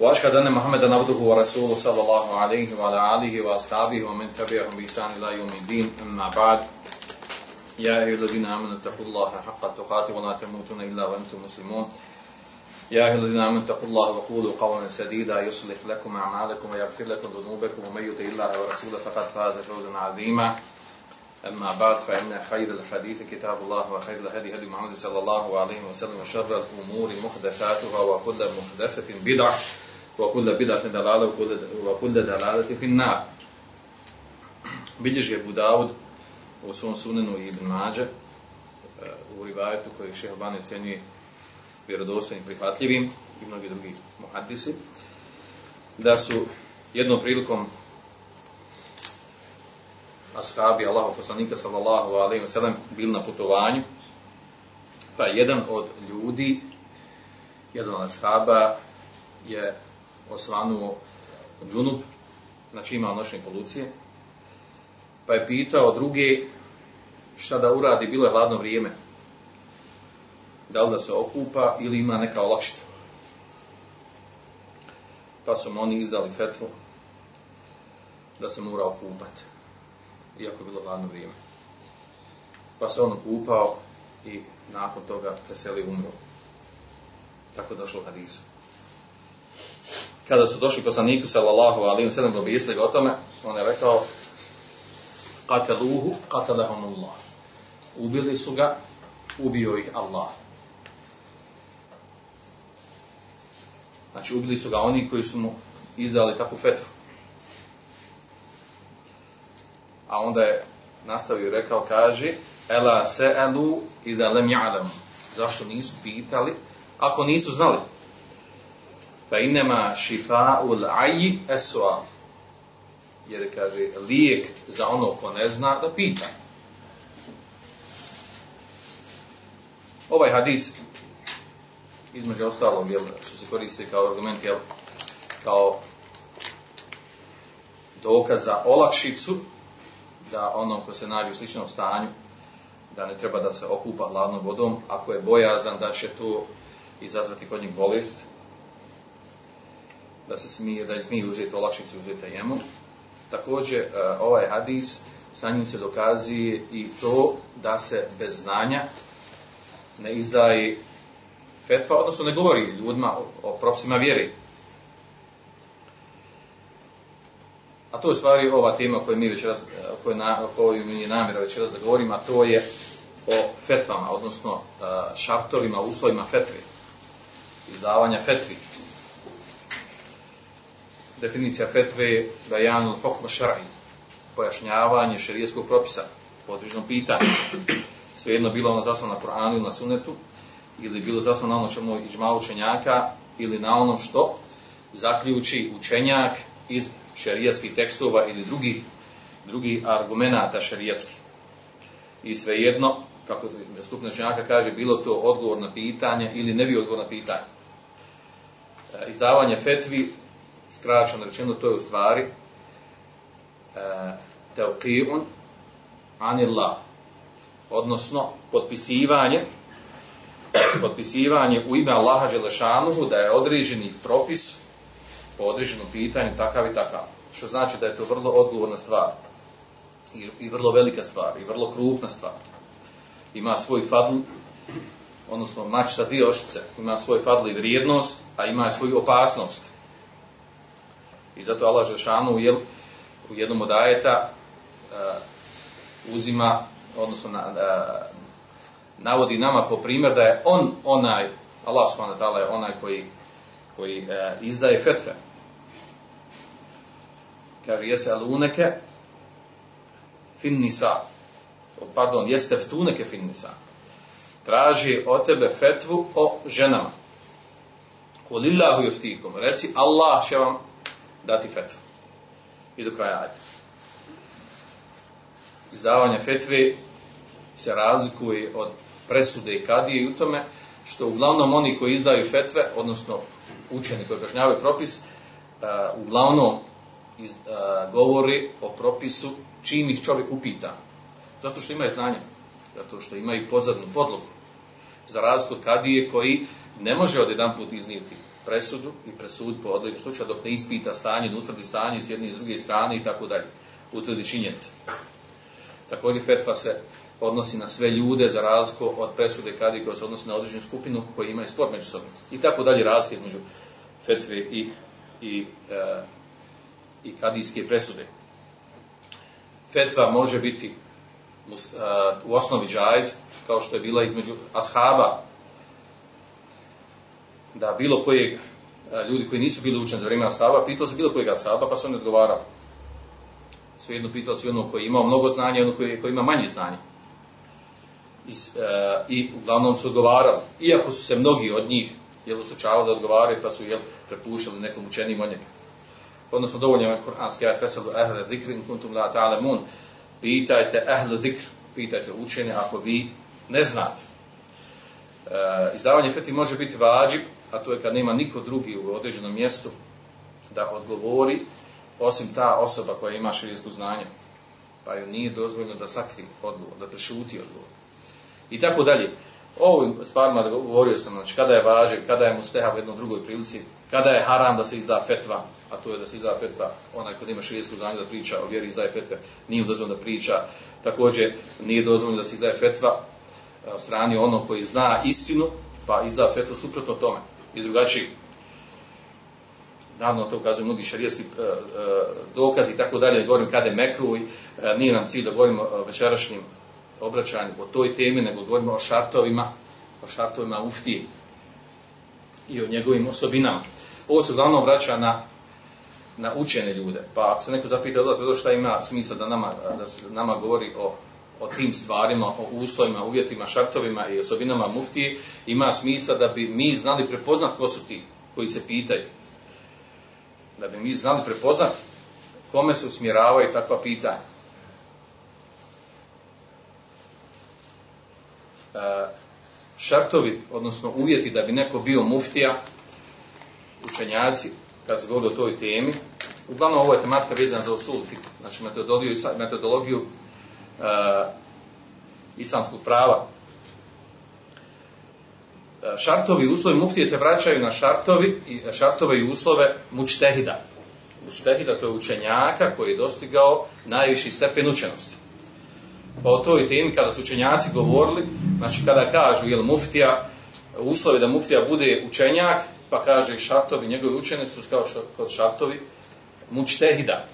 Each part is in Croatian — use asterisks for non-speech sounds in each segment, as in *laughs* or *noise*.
وأشهد أن محمدا عبده ورسوله صلى الله عليه وعلى آله وأصحابه ومن تبعهم بإحسان إلى يوم الدين. أما بعد يا أيها الذين آمنوا اتقوا الله حق تقاته ولا تموتن إلا وأنتم مسلمون. يا أيها الذين آمنوا اتقوا الله وقولوا قولا سديدا يصلح لكم أعمالكم ويغفر لكم ذنوبكم. ومن يطع الله ورسوله فقد فاز فوزا عظيما. أما بعد فإن خير الحديث كتاب الله وخير الهدي هدي محمد صلى الله عليه وسلم وشر الأمور محدثاتها وكل محدثة بدعة. وكل بدعة دلالة وكل, وكل دلالة في النار Bilježi je Abu Dawud u svom sunenu i Ibn Mađe u rivajetu koji šeha Bani ocjenjuje vjerodostojnim prihvatljivim i mnogi drugi muhaddisi, da su jednom prilikom ashabi Allahu poslanika sallallahu alaihi wa sallam bili na putovanju, pa jedan od ljudi, jedan od ashaba je osvanuo džunub, znači imao noćne polucije, pa je pitao druge šta da uradi, bilo je hladno vrijeme, da li da se okupa ili ima neka olakšica. Pa su oni izdali fetvu da se mora okupati, iako je bilo hladno vrijeme. Pa se on okupao i nakon toga veseli umro. Tako je došlo hadisu. Kada su došli poslaniku sallallahu alaihi sallam obisli ga o tome, on je rekao Qataluhu, qatalahumullah. Ubili su ga, ubio ih Allah. Znači, ubili su ga oni koji su mu izdali takvu fetvu. A onda je nastavio i rekao, kaže, Ela se'elu i da lem ja'lam. Zašto nisu pitali? Ako nisu znali. Fa inema šifa'ul aji. Jer kaže, lijek za ono ko ne zna, da pita. Ovaj hadis između ostalog, jel, što se koristi kao argument, jel, kao dokaz za olakšicu, da ono ko se nađe u sličnom stanju, da ne treba da se okupa hladnom vodom, ako je bojazan da će to izazvati kod njih bolest, da se smije, da je smije uzeti olakšicu uzeti jemu. Također, ovaj hadis, sa njim se dokazuje i to da se bez znanja ne izdaje fetva, odnosno ne govori ljudima o, o propisima vjeri. A to je stvari ova tema koju mi večeras, koju, na, koju mi je namjera večeras da govorimo, a to je o fetvama, odnosno šartovima, uslovima fetve, izdavanja fetvi. Definicija fetve da je hokma šar'i, pojašnjavanje šerijeskog propisa po određenom pitanju. Svejedno bilo ono zasnovno na Koranu ili na Sunetu, ili bilo zasnovno na ono čemu iđma učenjaka, ili na onom što zaključi učenjak iz šerijatskih tekstova ili drugih, drugih argumenata šerijatskih. I svejedno, kako skupna učenjaka kaže, bilo to odgovor na pitanje ili ne bi odgovor na pitanje. E, izdavanje fetvi, skraćeno rečeno, to je u stvari e, teoqi'un anillah, odnosno potpisivanje potpisivanje u ime Allaha Đelešanuhu da je određeni propis po određenom pitanju takav i takav. Što znači da je to vrlo odgovorna stvar i, i vrlo velika stvar i vrlo krupna stvar. Ima svoj fadl, odnosno mač sa dvije oštice, ima svoj fadl i vrijednost, a ima svoju opasnost. I zato Allah Đelešanuhu jel, u jednom od ajeta uh, uzima, odnosno na, uh, navodi nama kao primjer da je on onaj, Allah subhanahu je onaj koji, koji e, izdaje fetve. Kaže, jese aluneke fin nisa. Pardon, jeste ftuneke fin nisa. Traži od tebe fetvu o ženama. Kolillahu jeftikom. Reci, Allah će vam dati fetvu. I do kraja ajde. izdavanja fetve se razlikuje od presude i kadije i u tome što uglavnom oni koji izdaju fetve, odnosno učeni koji pražnjavaju propis, uh, uglavnom uh, govori o propisu čim ih čovjek upita. Zato što imaju znanje, zato što imaju pozadnu podlogu. Za razliku od kadije koji ne može od jedan put iznijeti presudu i presud po određenom slučaju dok ne ispita stanje, da utvrdi stanje s jedne i s druge strane i tako dalje. Utvrdi činjenice. Također fetva se odnosi na sve ljude za razliku od presude kadije koja se odnosi na određenu skupinu koji imaju spor među sobom. I tako dalje razlike između fetve i, i, e, i kadijske presude. Fetva može biti e, u osnovi džajz, kao što je bila između ashaba, da bilo kojeg e, ljudi koji nisu bili učeni za vrijeme ashaba, pitao se bilo kojeg ashaba, pa su oni odgovarali. Svejedno pitao se ono koji ima mnogo znanja i ono koji, koji ima manje znanja. I, e, I uglavnom su odgovarali. Iako su se mnogi od njih jel, uslučavali da odgovaraju, pa su jel, prepušali nekom učenim od njega. Odnosno, dovoljno je kuranski ajat feselu ehle zikri in kuntum la ta'alemun. Pitajte ehle zikr, pitajte učenje ako vi ne znate. E, izdavanje feti može biti vađib, a to je kad nema niko drugi u određenom mjestu da odgovori, osim ta osoba koja ima širijsko znanje, pa joj nije dozvoljeno da sakri odgovor, da prešuti odgovor. I tako dalje. Ovim stvarima govorio sam, znači kada je važiv, kada je musteha u jednoj drugoj prilici, kada je haram da se izda fetva, a to je da se izda fetva, onaj kod ima širijsko znanje da priča o vjeri izdaje fetve, nije dozvoljeno da priča, također nije dozvoljeno da se izdaje fetva od strani ono koji zna istinu, pa izda fetvu suprotno tome i drugačiji. Naravno, to ukazuju mnogi šarijetski e, e, dokazi i tako dalje, govorim kada je mekruj, e, nije nam cilj da govorimo o večerašnjim obraćanju o toj temi, nego govorimo o šartovima, o šartovima uftije i o njegovim osobinama. Ovo se uglavnom vraća na, na učene ljude. Pa ako se neko zapita da šta ima smisla da nama, da nama govori o, o tim stvarima, o uslovima, uvjetima, šartovima i osobinama muftije, ima smisla da bi mi znali prepoznat ko su ti koji se pitaju. Da bi mi znali prepoznat kome se usmjeravaju takva pitanja. šartovi, odnosno uvjeti da bi neko bio muftija, učenjaci, kad se govori o toj temi, uglavnom ovo je tematika vezana za usul, znači metodologiju, metodologiju islamskog prava. Šartovi i uslovi muftije se vraćaju na šartovi i šartove i uslove mučtehida. Mučtehida to je učenjaka koji je dostigao najviši stepen učenosti pa o toj temi kada su učenjaci govorili, znači kada kažu jel muftija, uslovi da muftija bude učenjak, pa kaže šartovi, njegovi učeni su kao kod šartovi mučtehida.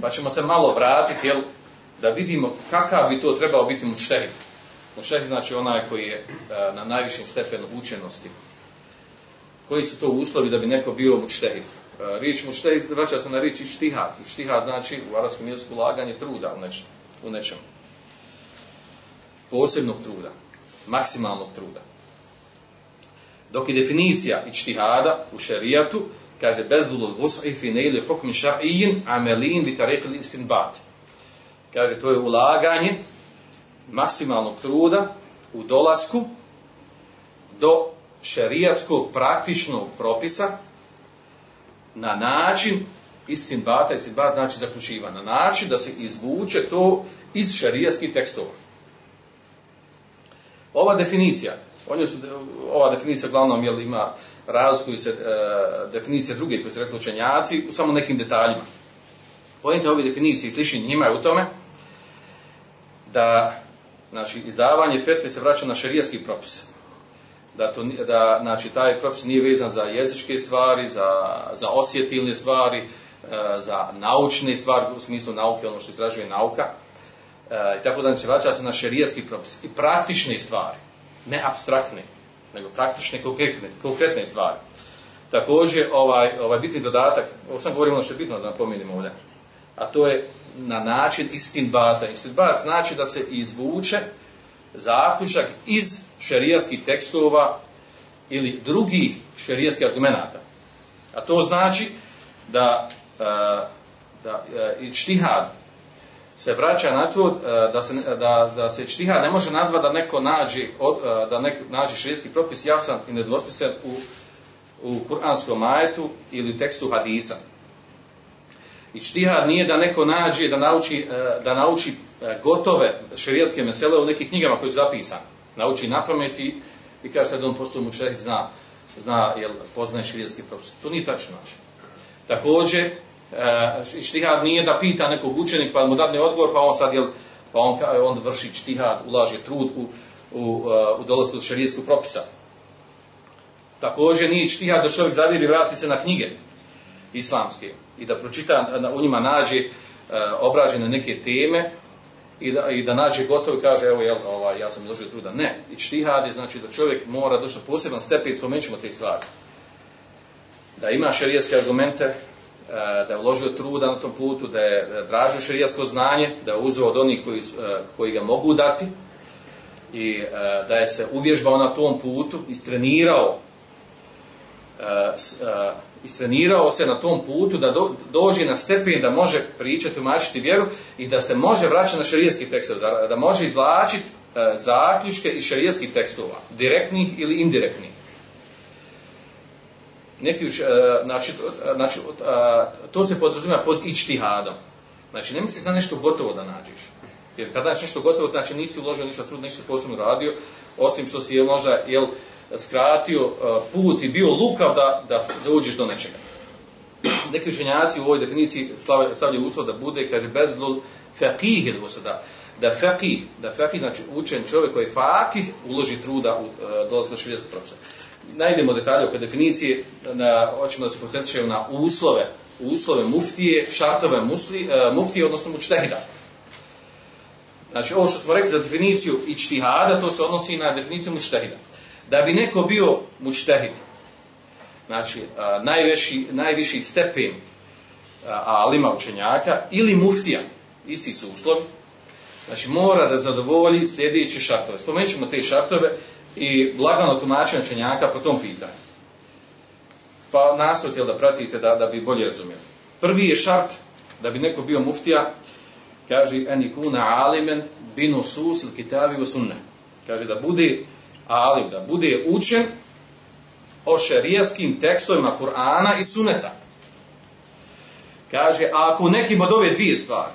Pa ćemo se malo vratiti, jel, da vidimo kakav bi to trebao biti mučtehid. Mučtehid znači onaj koji je a, na najvišem stepenu učenosti. Koji su to uslovi da bi neko bio mučtehid? Riječ mučtehid vraća se na riječ ištihad. Ištihad znači u arabskom jeziku laganje truda u nečem nečemu. Posebnog truda, maksimalnog truda. Dok je definicija ičtihada u šerijatu, kaže bezlul vus'i fi nejli hukmi ša'ijin amelin bi tarekli istinbat. Kaže, to je ulaganje maksimalnog truda u dolasku do šerijatskog praktičnog propisa na način istinbata, istinbat znači zaključiva na način da se izvuče to iz šarijatskih tekstova. Ova definicija, on su, ova definicija glavnom jel, ima razlikuju se e, definicije druge koje su rekli učenjaci u samo nekim detaljima. Pojente ove definicije i slični njima je u tome da znači, izdavanje fetve se vraća na šarijatski propis. Da, to, da znači, taj propis nije vezan za jezičke stvari, za, za osjetilne stvari, E, za naučne stvari, u smislu nauke, ono što izražuje nauka, e, tako da se vraća se na šerijatski propis. I praktične stvari, ne abstraktne, nego praktične, konkretne, konkretne stvari. Također, ovaj, ovaj bitni dodatak, ovo sam govorio ono što je bitno da napomenim ovdje, a to je na način istinbata. Istinbat znači da se izvuče zaključak iz šerijatskih tekstova ili drugih šerijatskih argumenata. A to znači da da e, ičtihad se vraća na to e, da se, da, da se čtihad ne može nazvati da neko e, da neko nađe širijetski propis jasan i nedvosmislen u, u kuranskom ajetu ili tekstu hadisa. I čtihad nije da neko nađe da nauči, e, da nauči e, gotove šerijetske mesele u nekim knjigama koje su zapisane. Nauči na pamet i, kaže sad on postoji mu zna, zna jel, poznaje širijetski propis. To nije tačno. Znači. Također, e, štihad nije da pita nekog učenika pa mu dadne odgovor pa on sad jel, pa on, on vrši štihad, ulaže trud u, u, u dolazku do propisa. Također nije štihad da čovjek zaviri i vrati se na knjige islamske i da pročita, na- u njima nađe e, obrađene neke teme i da, i da nađe gotovo i kaže evo jel, ovaj, ja sam uložio truda. Ne, i štihad je znači da čovjek mora doći na poseban stepen, spomenut ćemo te stvari. Da ima šerijetske argumente, e, da je uložio truda na tom putu, da je e, tražio šerijetsko znanje, da je uzeo od onih koji, e, koji ga mogu dati i e, da je se uvježbao na tom putu, istrenirao e, e, istrenirao se na tom putu da do, dođe na stepen da može pričati, tumačiti vjeru i da se može vraćati na šerijetski tekstove, da, da može izvlačiti e, zaključke iz šerijetskih tekstova, direktnih ili indirektnih. Neki, e, znači, znači, a, to se podrazumijeva pod ičtihadom. Znači, ne misliš na nešto gotovo da nađeš. Jer kada nađeš nešto gotovo, znači nisi uložio ništa trud, ništa posebno radio, osim što si je možda jel, skratio e, put i bio lukav da, da, da uđeš do nečega. Neki učenjaci u ovoj definiciji stavljaju uslov da bude, kaže, bezlul faqih ili da, da faqih, da faqih, znači učen čovjek koji je faqih, uloži truda u uh, dolazku do širijetskog propisa. Najdemo detalje oko definicije, na, hoćemo da se koncentrišemo na uslove, uslove muftije, šartove musli, uh, muftije, odnosno mučtehida. Znači, ovo što smo rekli za definiciju ičtihada, to se odnosi na definiciju mučtehida. Da bi neko bio mučtehid, znači a, najveći, najviši stepen a, alima učenjaka ili muftija, isti su uslovi, znači mora da zadovolji sljedeće šartove. Spomenut ćemo te šartove i lagano tumačenje učenjaka po tom pitanju. Pa nastojte da pratite da, da bi bolje razumjeli. Prvi je šart da bi neko bio muftija, kaže en ikuna alimen binu sus il kitabi sunne. Kaže da bude alim, da bude učen o šerijaskim tekstovima Kur'ana i Suneta. Kaže, a ako nekim od ove dvije stvari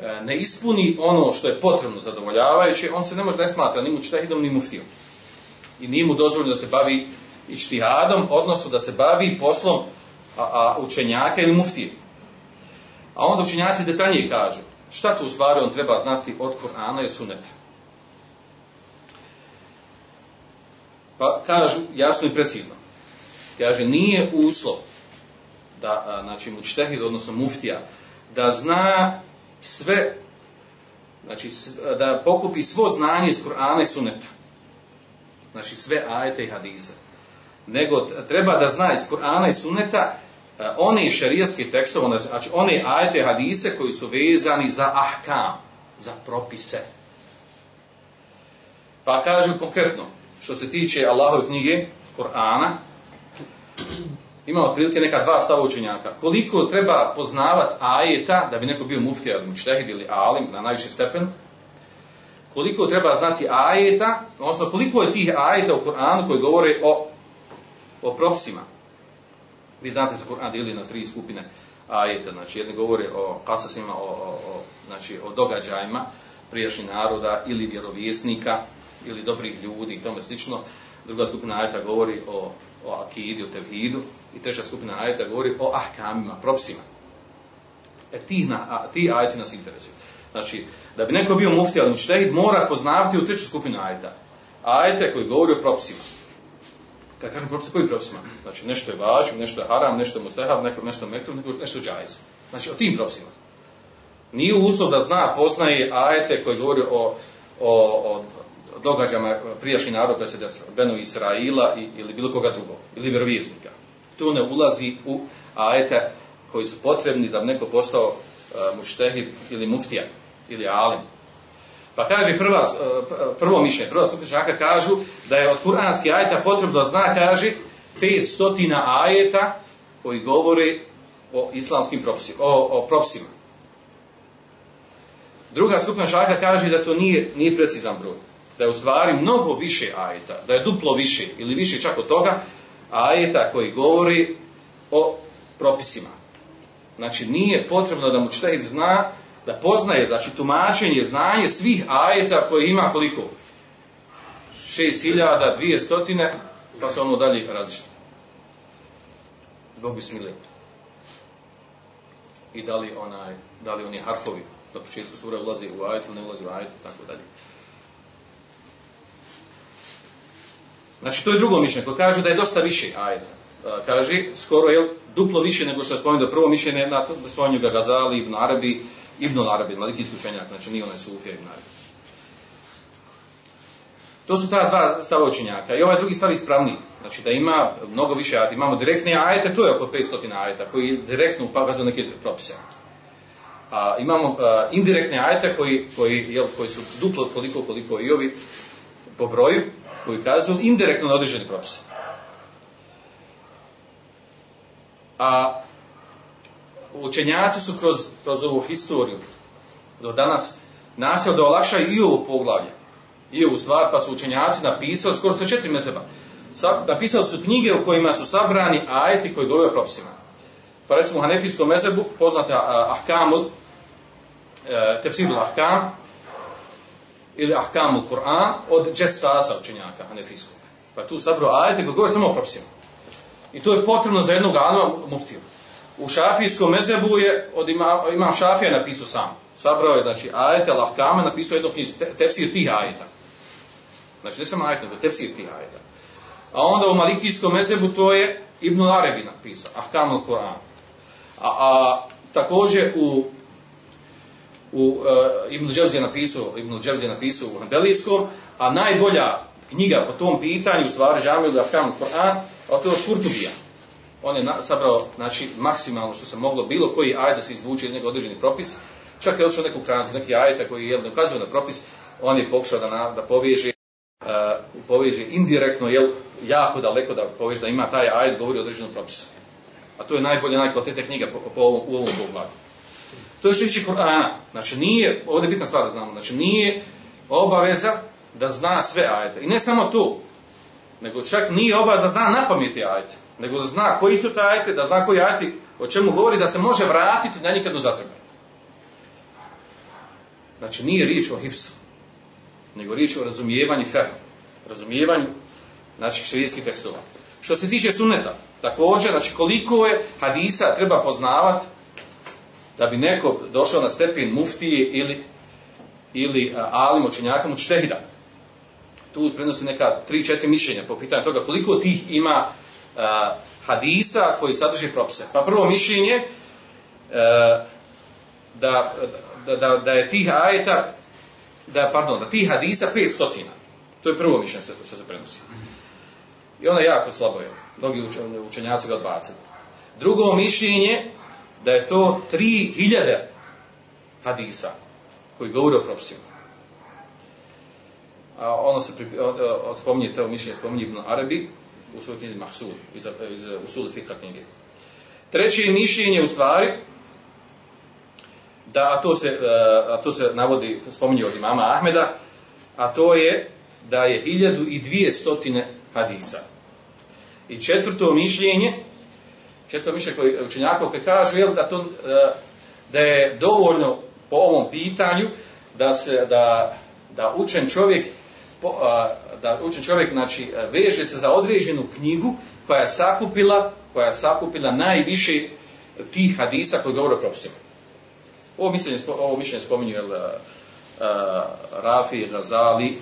e, ne ispuni ono što je potrebno zadovoljavajuće, on se ne može ne smatra ni mučtehidom ni muftijom. I nije mu dozvoljeno da se bavi ičtihadom, odnosno da se bavi poslom a, a, učenjaka ili muftije. A onda učenjaci detaljnije kažu šta tu u stvari on treba znati od Kur'ana i od Suneta. Pa kažu jasno i precizno. Kaže, nije uslov da, znači, mučtehid, odnosno muftija, da zna sve, znači, da pokupi svo znanje iz Kur'ana i Suneta. Znači, sve ajete i hadise. Nego treba da zna iz Kur'ana i Suneta one šerijatske tekstove, znači one ajete i hadise koji su vezani za ahkam, za propise. Pa kažu konkretno, što se tiče Allahove knjige, Kur'ana, ima otprilike neka dva stava učenjaka. Koliko treba poznavat ajeta da bi neko bio muftija ili mučtehid ili alim na najviši stepen, koliko treba znati ajeta, odnosno koliko je tih ajeta u Kur'anu koji govore o, o propisima. Vi znate se Kur'an dijeli na tri skupine ajeta, znači jedni govore o kasasima, o, o, o, znači, o događajima prijašnjih naroda ili vjerovjesnika ili dobrih ljudi i tome slično. Druga skupina ajeta govori o, o akidi, o tevhidu i treća skupina ajeta govori o ahkamima, propisima. E ti, na, a, ti ajeti nas interesuju. Znači, da bi neko bio mufti ali mučtehid, mora poznavati u treću skupinu ajeta. Ajete koji govori o propisima. Kad kažem propise, koji propisima? Znači, nešto je važno, nešto je haram, nešto je mustahab, neko, nešto je neko, nešto je. Znači, o tim propisima. Nije uslov da zna, poznaje ajete koji govori o, o, o događajima prijašnjih naroda da se desilo, Benu Israila i, ili bilo koga drugog, ili vjerovjesnika. To ne ulazi u ajete koji su potrebni da bi neko postao uh, muštehid ili muftija ili alim. Pa kaže prva, uh, prvo mišljenje, prva skupina kažu da je od kuranskih ajeta potrebno zna, kaže, 500 ajeta koji govore o islamskim propisima, o, o propisima. Druga skupina šaka kaže da to nije, nije precizan broj. Da je u stvari mnogo više ajeta, da je duplo više ili više čak od toga ajeta koji govori o propisima. Znači nije potrebno da mu čtehid zna, da poznaje, znači tumačenje, znanje svih ajeta koji ima koliko? 6200, pa se ono dalje različite. Zbog bismile. I da li, onaj, da li oni harfovi na početku sura ulazi u ajet ili ne ulazi u ajet, tako dalje. Znači, to je drugo mišljenje, koje kaže da je dosta više ajeta. Kaže, skoro je duplo više nego što je spomenuo prvo mišljenje, na to spomenuo ga Gazali, Ibn Arabi, Ibn Arabi, malikijski učenjak, znači nije onaj Sufija Ibn Arabi. To su ta dva stava učenjaka. I ovaj drugi stav je ispravniji. Znači da ima mnogo više ajeta. Imamo direktne ajete, to je oko 500 ajeta, koji direktno ukazuju neke propise. A imamo a, indirektne ajete koji, koji, jel, koji su duplo koliko koliko i ovi po broju, koji kazuju indirektno na određeni propise. A učenjaci su kroz, kroz ovu historiju do danas nasio da olakšaju i ovo poglavlje. I ovu stvar, pa su učenjaci napisali, skoro sa četiri mezeba, napisali su knjige u kojima su sabrani ajeti koji govore o propisima. Pa recimo u Hanefijskom mezebu poznate Ahkamul, e, Tefsirul Ahkam, ili Ahkamul Kur'an od Džesasa učenjaka Hanefijskog. Pa tu sabro ajete koji govore samo o propisima. I to je potrebno za jednog alima muftiju. U šafijskom mezebu je od ima, imam šafija napisao sam. Sabrao je, znači, ajete lahkama, napisao jednu knjizu, te, tefsir tih ajeta. Znači, ne samo ajeta, nego tefsir tih ajeta. A onda u malikijskom mezebu to je Ibn Arabi napisao, Ahkam al-Quran. A, a također u u uh, Ibn je napisao, Ibn je napisao u Hanbelijskom, a najbolja knjiga po tom pitanju, u stvari Žamil Ahkam al-Quran, a to je od Kurtubija. On je na, sabrao, znači, maksimalno što se moglo, bilo koji ajet da se izvuče iz njega određeni propis, čak je odšao neku kranu, neki ajeta koji je ne ukazuje na propis, on je pokušao da, na, da poveže, uh, poveže indirektno, jel, jako daleko da poveže da ima taj ajet govori o određenom propisu. A to je najbolja, najkvalitetnija knjiga po, po ovom, u ovom pogledu. To je što tiče Kur'ana. Znači nije, ovdje je bitna stvar da znamo, znači nije obaveza da zna sve ajete. I ne samo to, nego čak nije obaveza da zna na ajete, nego da zna koji su te ajete, da zna koji ajeti, o čemu govori, da se može vratiti na nikad do zatrebe. Znači nije riječ o hifsu, nego riječ o razumijevanju ferma, razumijevanju znači širijetskih tekstova. Što se tiče suneta, također, znači koliko je hadisa treba poznavati da bi neko došao na stepen muftije ili ili alim učenjaka mu čtehida. Tu prenosi neka 3-4 mišljenja po pitanju toga koliko tih ima a, hadisa koji sadrže propise. Pa prvo mišljenje a, da, da, da, da je tih ajeta da, pardon, da tih hadisa 500. To je prvo mišljenje što se prenosi. I ono je jako slabo je. Mnogi učenjaci ga odbacili. Drugo mišljenje da je to 3000 hadisa koji govore o propisima. A ono se pripi, spominje, to mišljenje spominje Ibn Arabi u svojoj knjizi Mahsul, iz, iz Usul Fika knjige. Treće mišljenje u stvari, da, a to se, a to se navodi, spominje od imama Ahmeda, a to je da je 1200 hadisa. I četvrto mišljenje, četvrto mišljenje koji učenjakov koji kažu jel, da, to, da je dovoljno po ovom pitanju da se da, da učen čovjek da učen čovjek znači veže se za određenu knjigu koja je sakupila koja je sakupila najviše tih hadisa koji govore o propisima. Ovo mišljenje, ovo mišljenje spominju jel, uh, Rafi, Razali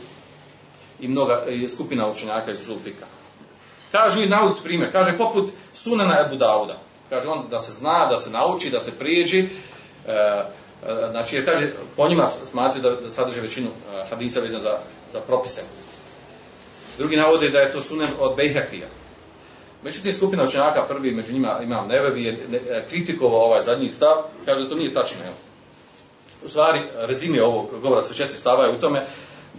i mnoga skupina učenjaka iz Zulfika. Kažu i nauc primjer, kaže poput Sunana Ebu Dauda. Kaže on da se zna, da se nauči, da se prijeđi, uh, znači jer kaže po njima smatri da, da sadrže većinu uh, hadisa vezan za, za propise. Drugi navode da je to sunen od Bejhekija. Međutim, skupina učenjaka prvi, među njima imam Nevevi, je kritikovao ovaj zadnji stav, kaže da to nije tačno. Jel? U stvari, rezime ovog govora sa četiri stava je u tome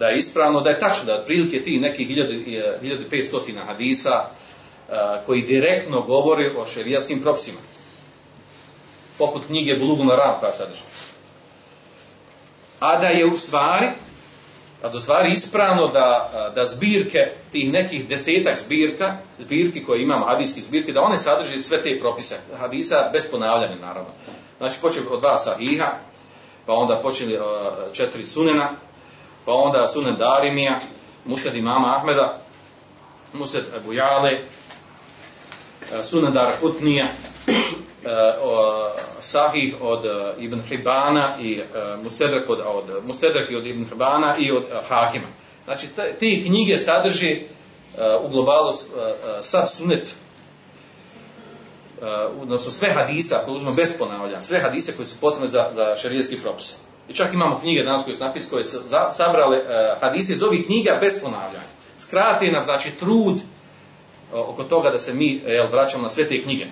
da je ispravno, da je tačno da otprilike ti nekih 1500 hadisa uh, koji direktno govori o šerijaskim propisima. Poput knjige Bulugu na ram koja sadrži. a da je u stvari, a da u stvari ispravno da, da zbirke, tih nekih desetak zbirka, zbirki koje imamo, hadijskih zbirki, da one sadrže sve te propise, hadisa bez ponavljanja naravno. Znači počeo od dva sahiha, pa onda počeli četiri sunena, pa onda sunen Darimija, Mused imama Ahmeda, Mused Ebu Jale, sunen Darakutnija, Sahih od Ibn Hibana i Mustedrak od, od, Mustedrak od Ibn Hibana i od Hakima. Znači, te knjige sadrži u globalu sav sunet odnosno sve hadisa, ako uzmemo bez ponavljanja, sve hadise koji su potrebne za, za šarijski propis. I čak imamo knjige danas koje su napisane, koje su sabrale uh, hadise iz ovih knjiga bez ponavljanja. Skrati nam, znači, trud uh, oko toga da se mi jel, vraćamo na sve te knjige.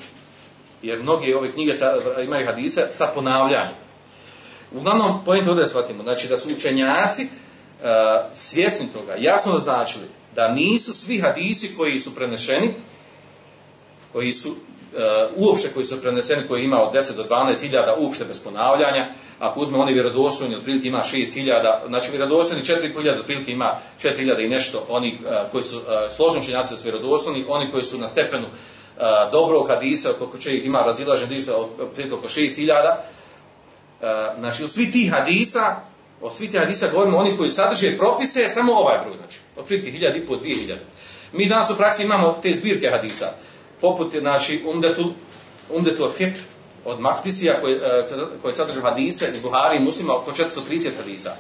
Jer mnoge ove knjige sa, imaju hadise sa ponavljanjem. Uglavnom, pojent ovdje shvatimo, znači da su učenjaci uh, svjesni toga, jasno naznačili da nisu svi hadisi koji su prenešeni, koji su uopšte koji su preneseni, koji ima od 10 do 12 hiljada uopšte bez ponavljanja, ako uzme oni vjerodostojni, otprilike ima 6 hiljada, znači vjerodostojni 4 hiljada, otprilike ima 4 hiljada i nešto, oni uh, koji su uh, složni učenjaci su vjerodostojni, oni koji su na stepenu dobrog hadisa, koliko će ih ima razilažen hadisa, otprilike oko 6 hiljada, znači u svi tih hadisa, o svi tih hadisa govorimo oni koji sadrže propise, samo ovaj broj, znači, otprilike hiljada i po, dvije hiljade. Mi danas u praksi imamo te zbirke hadisa, poput znači Umdetul Umdetul Fiqh od Makdisija koji koji sadrži hadise iz Buhari i Muslima oko 430 hadisa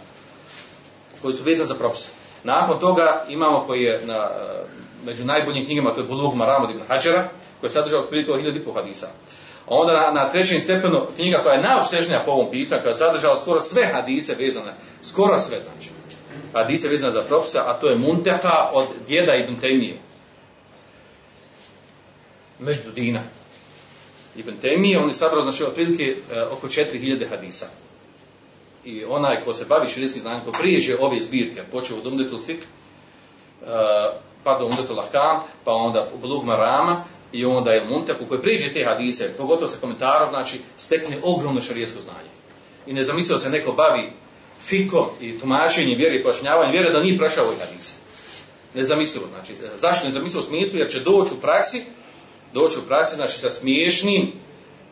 koji su vezani za propise. Nakon toga imamo koji je na među najboljim knjigama to je Bulugh Maram od Ibn Hadžera koji sadrži otprilike 1000 hadisa. A onda na, na trećem stepenu knjiga koja je najopsežnija po ovom pitanju, koja je sadržala skoro sve hadise vezane, skoro sve znači. Hadise vezane za propise, a to je Munteka od djeda Ibn Taymije Međudina. Ibn Temije, on je sabrao, znači, otprilike e, oko 4000 hadisa. I onaj ko se bavi širijskim znanjem, ko prijeđe ove zbirke, počeo od Umdetul Fik, e, pa do Umdetul Ahkam, pa onda Blug Marama, i onda je Munteku, koji prijeđe te hadise, pogotovo sa komentarom, znači, stekne ogromno šarijesko znanje. I ne zamislio se neko bavi fikom i tumačenjem vjere i pojašnjavanjem vjere da nije prošao ovaj hadise. Ne zamislio, znači, zašto ne zamislio u smislu, jer će doći u praksi, doći u praksi, znači sa smiješnim,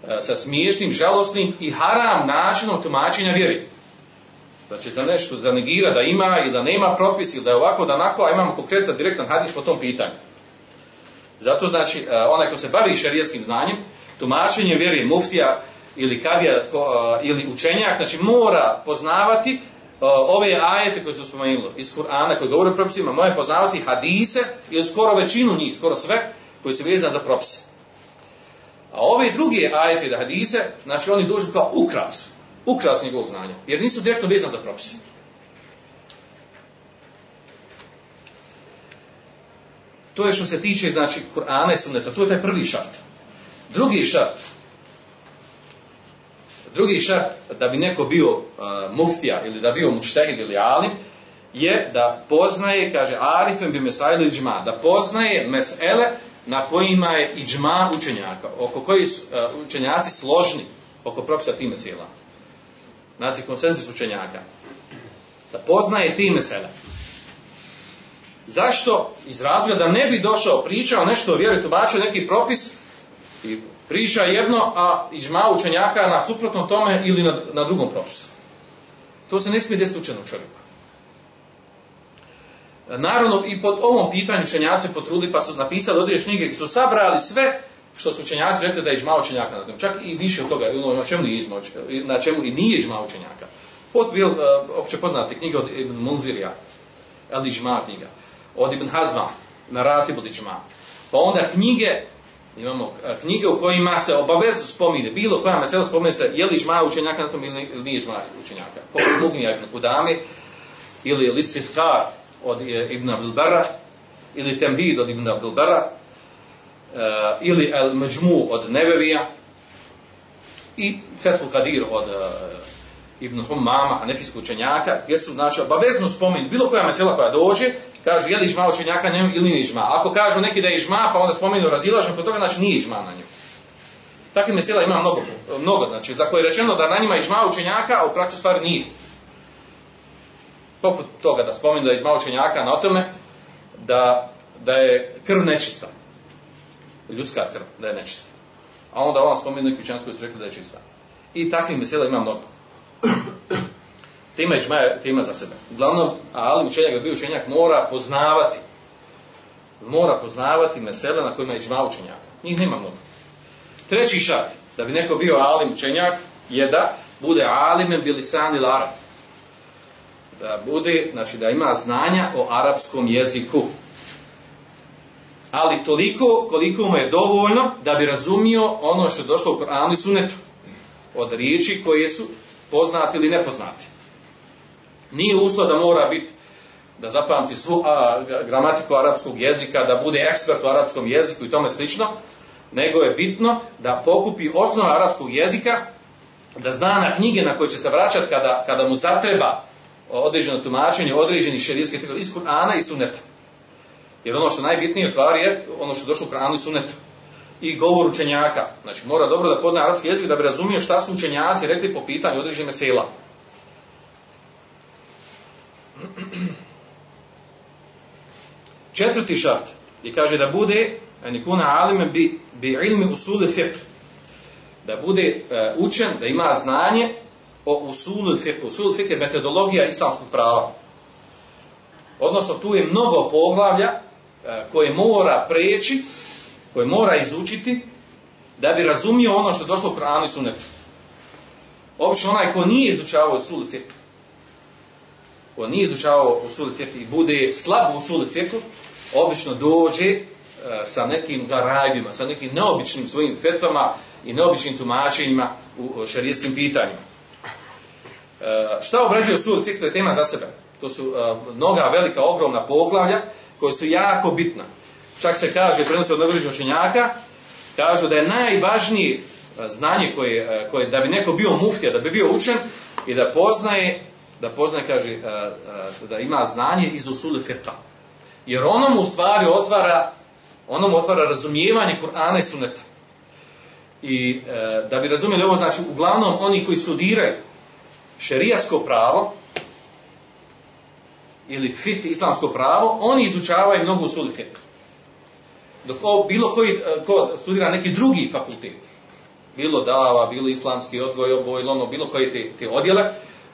e, sa smiješnim, žalostnim i haram načinom tumačenja vjeri. Znači za nešto, za negira da ima ili da nema propis ili da je ovako, da onako, a imamo konkretan, direktan hadis po tom pitanju. Zato znači, e, onaj ko se bavi šarijetskim znanjem, tumačenje vjeri muftija ili kadija e, ili učenjak, znači mora poznavati ove ajete koje su spomenuli iz Kur'ana koji govore o propisima, mora poznavati hadise ili skoro većinu njih, skoro sve, koji se vezan za propise. A ove druge ajete da hadise, znači oni dođu kao ukras, ukras njegovog znanja, jer nisu direktno vezani za propise. To je što se tiče, znači, Kur'ana i Sunneta, to je taj prvi šart. Drugi šart, drugi šart, da bi neko bio uh, muftija ili da bio muštehid ili alim, je da poznaje, kaže, arifem bi mesajli džma, da poznaje mesele na kojima je i džma učenjaka, oko koji su uh, učenjaci složni oko propisa time sjela. Znači, konsensus učenjaka. Da poznaje ti mesele. Zašto? Iz razloga da ne bi došao, pričao nešto o vjeri, tumačio neki propis i priča jedno, a i džma učenjaka na suprotno tome ili na, na drugom propisu. To se ne smije desiti učenom čovjeku. Naravno, i pod ovom pitanju učenjaci potrudili pa su napisali određene knjige gdje su sabrali sve što su učenjaci rekli da je žma učenjaka na tom. Čak i više od toga, na čemu nije žma na čemu i nije žma učenjaka. Pot bil, uh, opće poznate knjige od Ibn Munzirija, ali žma knjiga, od Ibn Hazma, na Ratibul žma. Pa onda knjige, imamo knjige u kojima se obavezno spomine, bilo koja mesela spomine se je li žma učenjaka na tom ili nije žma učenjaka. Poput Mugnija Ibn Kudami, ili Listi Skar, od Ibn Abdelbara, ili Temhid od Ibn Abdelbara, uh, ili El Međmu od Nebevija, i Fethul Kadir od uh, Ibn Hummama, Hanefijskog učenjaka, gdje su, znači, obavezno spomenu, bilo koja mesela koja dođe, kažu, je li žma učenjaka njemu ili nije žma. Ako kažu neki da je žma, pa onda spomenu razilažen, kod toga, znači, nije žma na njemu. Takvih mesela ima mnogo, mnogo, znači, za koje je rečeno da na njima je žma učenjaka, a u praksi stvari nije. Poput toga da spomenu da je izma učenjaka na tome da, da je krv nečista. Ljudska krv, da je nečista. A onda on spomenu učenjaci koji su rekli da je čista. I takvih mesela ima mnogo. *clears throat* Tema je tema za sebe. Uglavnom, ali učenjak da bi učenjak mora poznavati mora poznavati mesele na kojima je džma učenjaka. Njih nema mnogo. Treći šart, da bi neko bio alim učenjak, je da bude alimen bilisani arab. Da bude, znači da ima znanja o arapskom jeziku. Ali toliko koliko mu je dovoljno da bi razumio ono što je došlo u Koranu i Sunetu. Od riječi koje su poznati ili nepoznati. Nije uslov da mora biti da zapamti svu a, gramatiku arapskog jezika, da bude ekspert u arapskom jeziku i tome slično, nego je bitno da pokupi osnove arapskog jezika, da zna na knjige na koje će se vraćati kada, kada mu zatreba određeno tumačenje, određeni šerijski tekst iz Kur'ana i Sunneta. Jer ono što najbitnije u stvari je ono što je došlo u Kur'anu i Sunnetu. I govor učenjaka. Znači mora dobro da podne arapski jezik da bi razumio šta su učenjaci rekli po pitanju određene sela. *clears throat* Četvrti šart je kaže da bude nikuna alime bi, bi ilmi usuli fiqh. Da bude uh, učen, da ima znanje o usulu fiqh. Usul fiqh je metodologija islamskog prava. Odnosno tu je mnogo poglavlja uh, koje mora preći, koje mora izučiti da bi razumio ono što je došlo u Koranu i Sunnetu. Obično onaj ko nije izučavao usul fiqh, ko nije izučavao usul fiqh i bude slab u usul fiqh, obično dođe uh, sa nekim garajbima, sa nekim neobičnim svojim fetvama i neobičnim tumačenjima u šarijetskim pitanjima. Uh, šta obrađuje sud fik, to je tema za sebe. To su uh, mnoga velika, ogromna poglavlja koje su jako bitna. Čak se kaže, prenosi od mnogoviđa učenjaka, kažu da je najvažnije znanje koje, koje, da bi neko bio muftija, da bi bio učen i da poznaje, da poznaje, kaže, da ima znanje iz usuli fiqha jer ono mu u stvari otvara ono mu otvara razumijevanje Kur'ana i Sunneta. I e, da bi razumjeli ovo, znači, uglavnom oni koji studiraju šerijatsko pravo ili fit islamsko pravo, oni izučavaju mnogo usuli fiqh. Dok o, bilo koji e, ko studira neki drugi fakultet, bilo dava, bilo islamski odgoj, oboj, ono, bilo koji te, te odjele,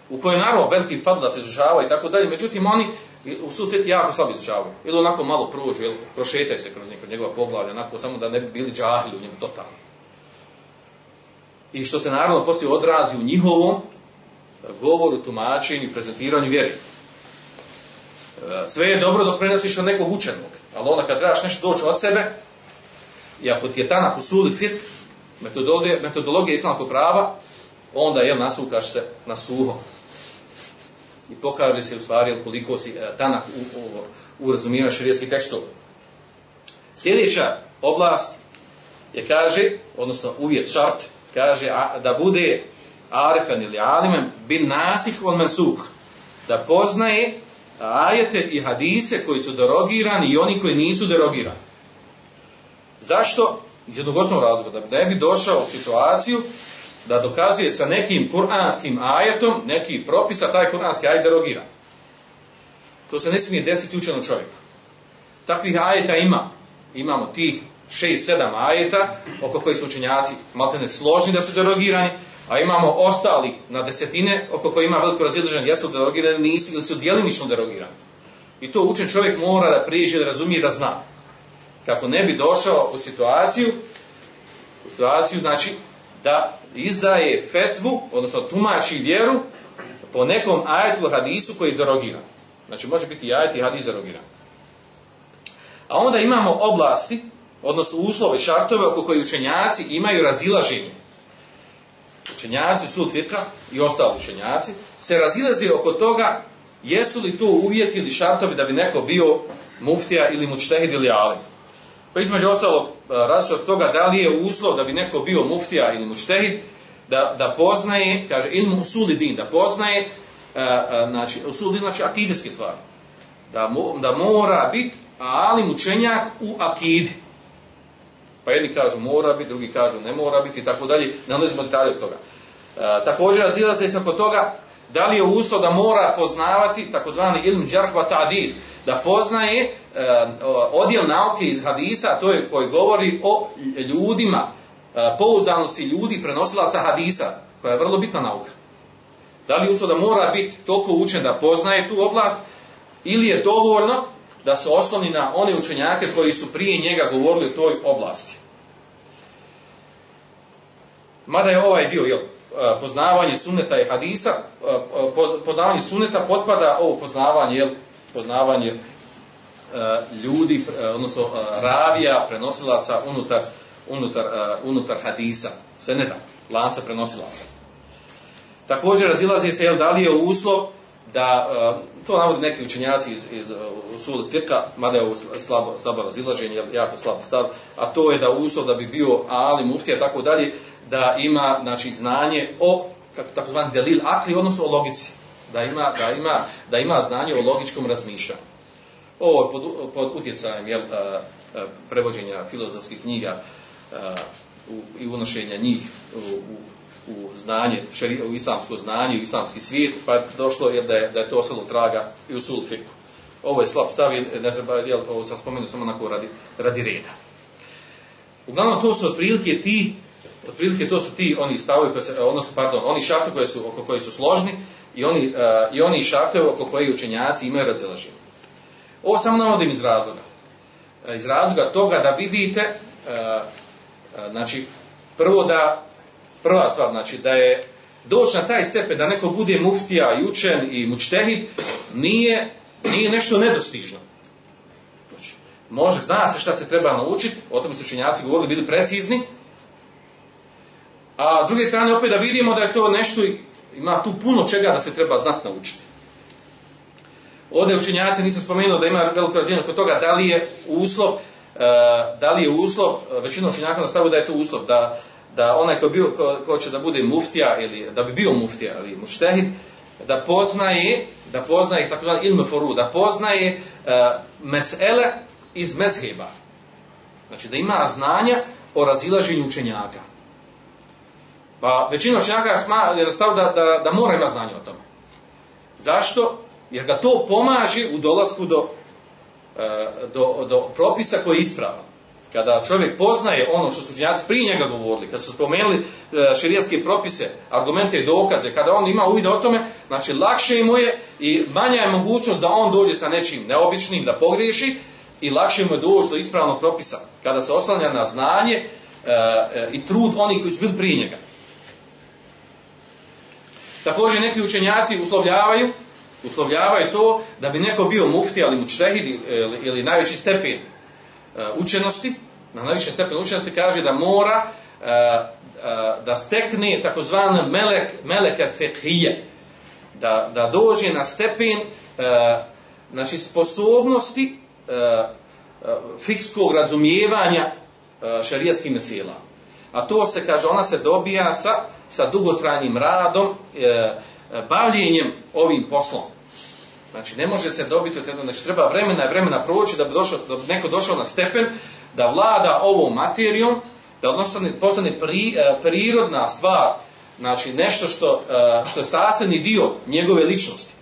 u kojoj naravno veliki fadla se izučavaju i tako dalje, međutim oni u sulfeti jako slabo izučavaju. Ili onako malo prožu, ili prošetaju se kroz njegova, njegova poglavlja, onako samo da ne bi bili džahili u njemu totalno. I što se naravno poslije odrazi u njihovom govoru, tumačenju i prezentiranju vjeri. E, sve je dobro dok prenosiš od nekog učenog, ali onda kad trebaš nešto doći od sebe, i ako ti je tanak u suli fit, metodologija, metodologija islamskog prava, onda je nasukaš se na suho, i pokaže se u stvari koliko si e, tanak u, u, u razumijevanju šarijetskih tekstova. Sljedeća oblast je kaže, odnosno uvjet šart, kaže a, da bude arefen ili alimen bin nasih on mensuh, da poznaje ajete i hadise koji su derogirani i oni koji nisu derogirani. Zašto? Jednog osnovnog razloga, da ne bi došao u situaciju da dokazuje sa nekim kuranskim ajetom, neki propisa, taj kuranski ajet derogira. To se ne smije desiti učenom čovjeku. Takvih ajeta ima. Imamo tih 6-7 ajeta oko kojih su učenjaci maltene složni da su derogirani, a imamo ostali na desetine oko koji ima veliko razlijeđenje, jesu derogirani, nisu ili su dijelimično derogirani. I to učen čovjek mora da prijeđe, da razumije, da zna. Kako ne bi došao u situaciju, u situaciju, znači, da izdaje fetvu, odnosno tumači vjeru po nekom ajetu hadisu koji je derogiran. Znači može biti ajet i hadis derogiran. A onda imamo oblasti, odnosno uslove, šartove oko koji učenjaci imaju razilaženje. Učenjaci, sud fitra i ostali učenjaci se razilaze oko toga jesu li to uvjeti ili šartovi da bi neko bio muftija ili mučtehid ili alim. Pa između ostalog, različno od toga da li je uslov da bi neko bio muftija ili mučtehid, da, da poznaje, kaže, usuli din, da poznaje, a, a, znači, usuli din, znači akidijske stvari. Da, da mora biti alim učenjak u akidi. Pa jedni kažu mora biti, drugi kažu ne mora biti i tako dalje, ne detalje od toga. A, također razdjela se oko toga Da li je uslov da mora poznavati takozvani ilm džarh wa ta'dil, da poznaje e, odjel nauke iz hadisa, to je koji govori o ljudima, e, pouzdanosti ljudi prenosilaca hadisa, koja je vrlo bitna nauka. Da li je uslov da mora biti toliko učen da poznaje tu oblast, ili je dovoljno da se osloni na one učenjake koji su prije njega govorili o toj oblasti. Mada je ovaj dio, jel, poznavanje suneta i hadisa, poznavanje suneta potpada ovo poznavanje, jel, poznavanje ljudi, odnosno ravija, prenosilaca unutar, unutar, unutar hadisa, seneta, lanca prenosilaca. Također razilazi se jel, da li je uslov da, to navodi neki učenjaci iz, iz usul tirka, mada je ovo slabo, slabo razilaženje, jako slabo stav, a to je da uslov da bi bio ali muftija tako dalje, da ima znači znanje o takozvani delil akli odnosno o logici da ima da ima da ima znanje o logičkom razmišljanju ovo je pod, pod utjecajem jel, prevođenja filozofskih knjiga i unošenja njih u, u, u znanje, u islamsko znanje, u islamski svijet, pa je došlo jer da je, da je to ostalo traga i u sulfiku. Ovo je slab stav, ne treba, jel, ovo sam spomenuo samo onako radi, radi reda. Uglavnom, to su otprilike ti otprilike to su ti oni stavovi koji se odnosno pardon, oni šartovi koji su oko koji su složni i oni uh, i oni šartovi oko koji učenjaci imaju razilaženje. Ovo samo navodim iz razloga. Uh, iz razloga toga da vidite uh, znači prvo da prva stvar znači da je doći na taj stepen da neko bude muftija i učen i mučtehid nije nije nešto nedostižno. Znači, može, zna se šta se treba naučiti, o tome su učenjaci govorili, bili precizni, A s druge strane opet da vidimo da je to nešto, ima tu puno čega da se treba znat naučiti. Ovdje učenjaci nisam spomenuo da ima veliko razvijenje kod toga da li je uslov, uh, da li je uslov, većina učenjaka nastavuje da je to uslov, da, da onaj ko, bio, ko, ko će da bude muftija ili da bi bio muftija ili muštehid, da poznaje, da poznaje tako zvani ilme foru, da poznaje uh, mesele iz mezheba. Znači da ima znanja o razilaženju učenjaka. Pa većina učenjaka je stav da, da, da mora ima znanje o tome. Zašto? Jer ga to pomaže u dolasku do, e, do, do propisa koji je ispravan. Kada čovjek poznaje ono što su učenjaci prije njega govorili, kada su spomenuli e, širijatske propise, argumente i dokaze, kada on ima uvid o tome, znači lakše mu je i manja je mogućnost da on dođe sa nečim neobičnim, da pogriješi i lakše mu je doći do ispravnog propisa. Kada se oslanja na znanje e, i trud onih koji su bili prije njega. Također neki učenjaci uslovljavaju uslovljavaju to da bi neko bio mufti ali mučtehid ili, ili najveći stepen uh, učenosti, na najvišem stepenu učenosti kaže da mora uh, uh, da stekne takozvani melek, meleke fethije, da, da dođe na stepen znači sposobnosti fikskog razumijevanja šarijatskih mesela. A to se, kaže, ona se dobija sa sa dugotrajnim radom, e, bavljenjem ovim poslom. Znači, ne može se dobiti od znači treba vremena i vremena proći da bi, došao, da bi neko došao na stepen da vlada ovom materijom, da odnosno postane pri, e, prirodna stvar, znači nešto što, e, što je sastavni dio njegove ličnosti.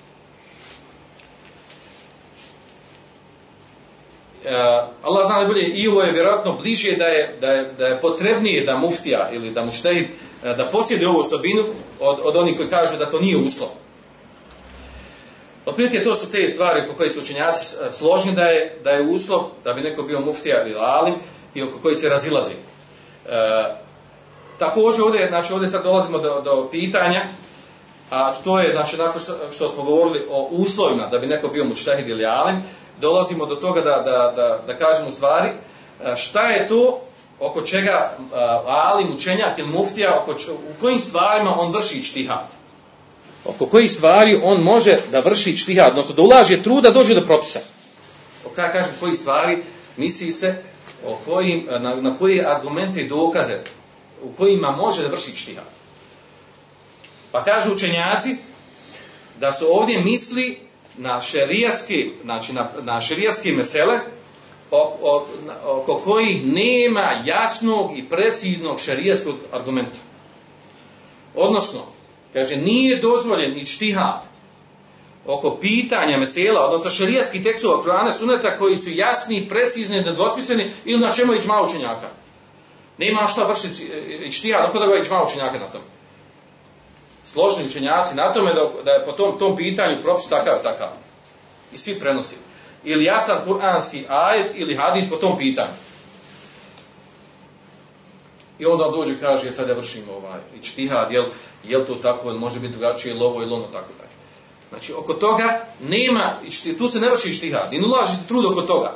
Allah zna najbolje i ovo je vjerojatno bliže da je, da je, da je potrebnije da muftija ili da muštehid uh, da posjede ovu osobinu od, od onih koji kažu da to nije uslov. Otprilike to su te stvari oko koje su učenjaci uh, složni da je, da je uslov da bi neko bio muftija ili alim i oko koji se razilazi. Uh, također ovdje, znači ovdje sad dolazimo do, do pitanja a što je, znači nakon što, što smo govorili o uslovima da bi neko bio muštehid ili alim, dolazimo do toga da, da, da, da kažemo stvari, šta je to oko čega alim, učenjak ili muftija, oko, u kojim stvarima on vrši čtihad. Oko kojih stvari on može da vrši čtihad, odnosno da ulaže truda, dođe do propisa. O kada kažem kojih stvari, misli se o kojim, na, na koje argumente i dokaze u kojima može da vrši čtihad. Pa kažu učenjaci da su ovdje misli na šerijatski, znači na, na šerijatski mesele, oko, oko kojih nema jasnog i preciznog šerijatskog argumenta. Odnosno, Kaže, nije dozvoljen i čtihad oko pitanja mesela, odnosno šarijatskih tekstova Kurana suneta koji su jasni, precizni, nedvosmisleni ili na čemu je iđma učenjaka. Nema šta vršiti i čtihad, oko da ga iđma učenjaka na tome. Složni učenjaci na tome da, da je po tom, tom pitanju propis takav takav. I svi prenosi. Ili jasan kuranski ajet ili hadis po tom pitanju. I onda dođe kaže, sad ja vršim ovaj, i čtihad, jel, jel to tako, jel može biti drugačije, jel ovo, jel ono, tako dalje. Znači, oko toga nema, tu se ne vrši štihad, i ne ulaži se trud oko toga.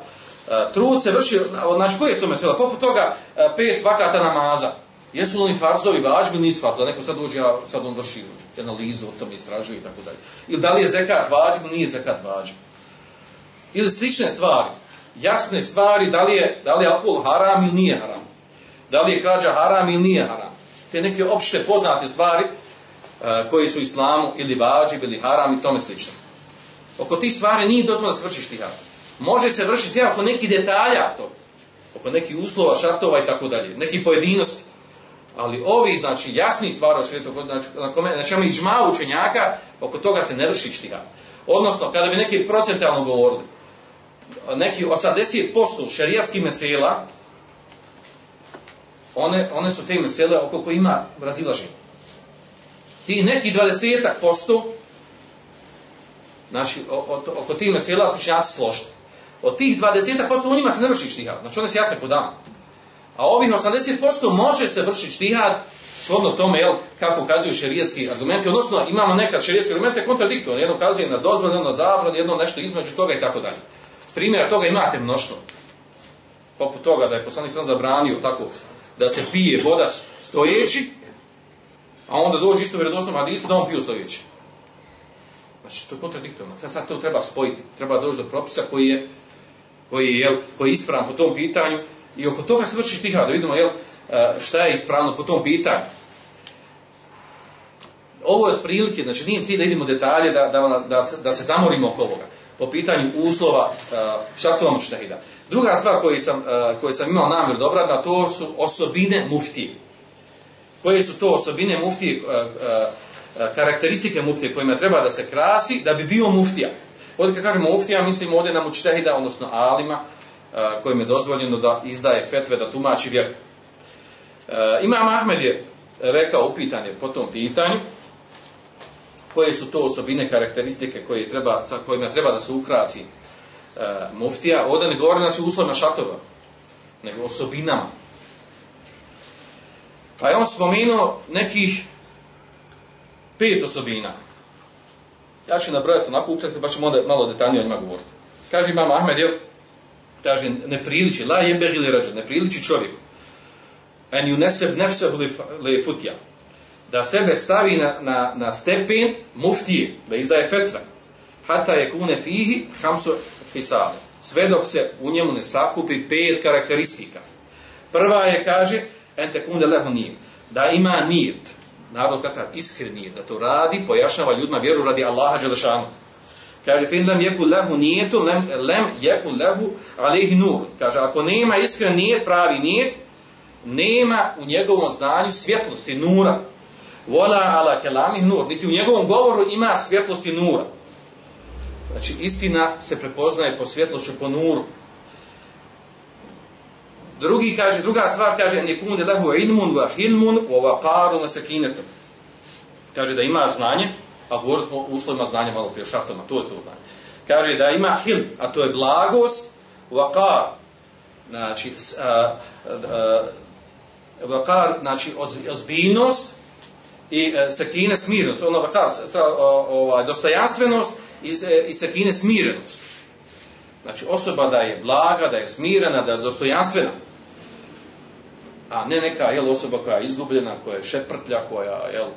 Uh, trud se vrši, znači, koje su mesela? Poput toga, uh, pet vakata namaza. Jesu li oni farzovi važbi ili nisu farzovi? Neko sad a sad on vrši analizu o tom, istražuje i tako dalje. Ili da li je zekat ili nije zekat važb. Ili slične stvari. Jasne stvari, da li je, da li je alkohol haram ili nije haram. Da li je krađa haram ili nije haram. Te neke opšte poznate stvari, koji su islamu ili vađib ili haram i tome slično. Oko tih stvari nije dozvoljeno da se vrši štihad. Može se vršiti štihad oko nekih detalja to, oko nekih uslova, šartova i tako dalje, nekih pojedinosti. Ali ovi, znači, jasni stvari, znači, na, kome, na čemu i žma učenjaka, oko toga se ne vrši štihad. Odnosno, kada bi neki procentalno govorili, neki 80% šerijatskih mesela, one, one su te mesele oko koje ima razilaženje ti neki dvadesetak posto, znači, oko tih mesela su složni. Od tih dvadesetak posto u njima se ne vrši štihad, znači one se jasne dan. A ovih 80% može se vršiti štihad shodno tome, jel, kako ukazuju šerijetski argumenti, odnosno imamo nekad šerijetski argumente kontradiktorne, jedno ukazuje na dozvod, jedno na zabran, jedno nešto između toga i tako dalje. Primjera toga imate mnoštvo. Poput toga da je poslanik sam zabranio tako da se pije voda stojeći, a onda dođe isto vjerodostojno hadisu da on pio stojeći. Znači, to je kontradiktorno. Sad to treba spojiti. Treba doći do propisa koji je, koji je, koji je ispravan po tom pitanju i oko toga se vrši štiha, da vidimo jel, e, šta je ispravno po tom pitanju. Ovo je otprilike, znači nije cilj da idemo detalje, da, da, da, da se zamorimo oko ovoga po pitanju uslova šartova muštahida. Druga stvar koju sam, uh, koju sam imao namjer dobra, da to su osobine muftije koje su to osobine muftije, e, e, e, karakteristike muftije kojima treba da se krasi da bi bio muftija. Ovdje kad kažemo muftija, mislimo ovdje na mučtehida, odnosno alima, kojim je dozvoljeno da izdaje fetve, da tumači vjeru. Imam Ahmed je rekao upitanje po tom pitanju, koje su to osobine, karakteristike koje treba, sa kojima treba da se ukrasi muftija. Ovdje ne govori znači uslovima šatova, nego osobinama Pa je on spomenuo nekih pet osobina. Ja ću nabrojati onako ukratko, pa ćemo onda malo detaljnije o njima govoriti. Kaže imam Ahmed, jel? Kaže, ne priliči, la jember ili rađa, ne priliči čovjeku. En ju neseb li futja. Da sebe stavi na, na, na stepen muftije, da izdaje fetve. Hata je kune fihi, hamso fisale. Sve dok se u njemu ne sakupi pet karakteristika. Prva je, kaže, en tekunde lehu nijet. Da ima nijet. Narod kakav iskren nijet. Da to radi, pojašnjava ljudima vjeru radi Allaha Đelešanu. Kaže, fin lem jeku lehu nijetu, lem, lem jeku lehu alihi nur. Kaže, ako nema iskren nijet, pravi nijet, nema u njegovom znanju svjetlosti, nura. Vola ala kelamih nur. Niti u njegovom govoru ima svjetlosti nura. Znači, istina se prepoznaje po svjetlošću, po nuru. Drugi kaže, druga stvar kaže, nekune lehu ilmun wa hilmun wa waqarun wa sakinatun. Kaže da ima znanje, a govorili smo uslovima znanja malo prije šaftoma, to je to znanje. Kaže da ima hilm, a to je blagost, waqar, znači, waqar, znači ozbiljnost i uh, sakine smirenost, ono waqar, ovaj, dostojanstvenost i, i sakine smirenost. Znači osoba da je blaga, da je smirena, da je dostojanstvena a ne neka jel, osoba koja je izgubljena, koja je šeprtlja, koja jel,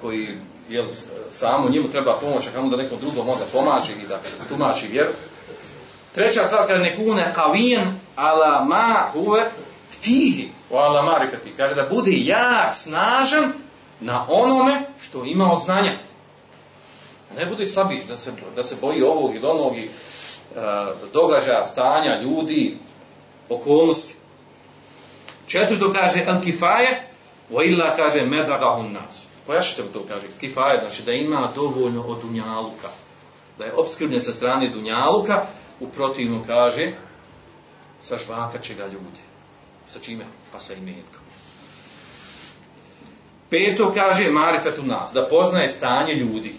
koji jel, samo njemu treba pomoć, a kamo da nekom drugom onda pomaže i da tumači vjeru. Treća stvar, kaže nekune kavijen ala ma huve fihi o ala marifati. Kaže da bude jak, snažan na onome što ima od znanja. Ne bude slabiš, da se, da se boji ovog i onog i uh, događaja, stanja, ljudi, okolnosti. Četvrto kaže el kifaje, o illa kaže medagahun nas. Pojašnite mu to, kaže, kifajet, znači da ima dovoljno od dunjaluka. Da je obskrbljen sa strane dunjaluka, u protivnom kaže, sa žvaka će ga ljudi. Sa čime? Pa sa imetkom. Peto kaže marifetu nas, da poznaje stanje ljudi.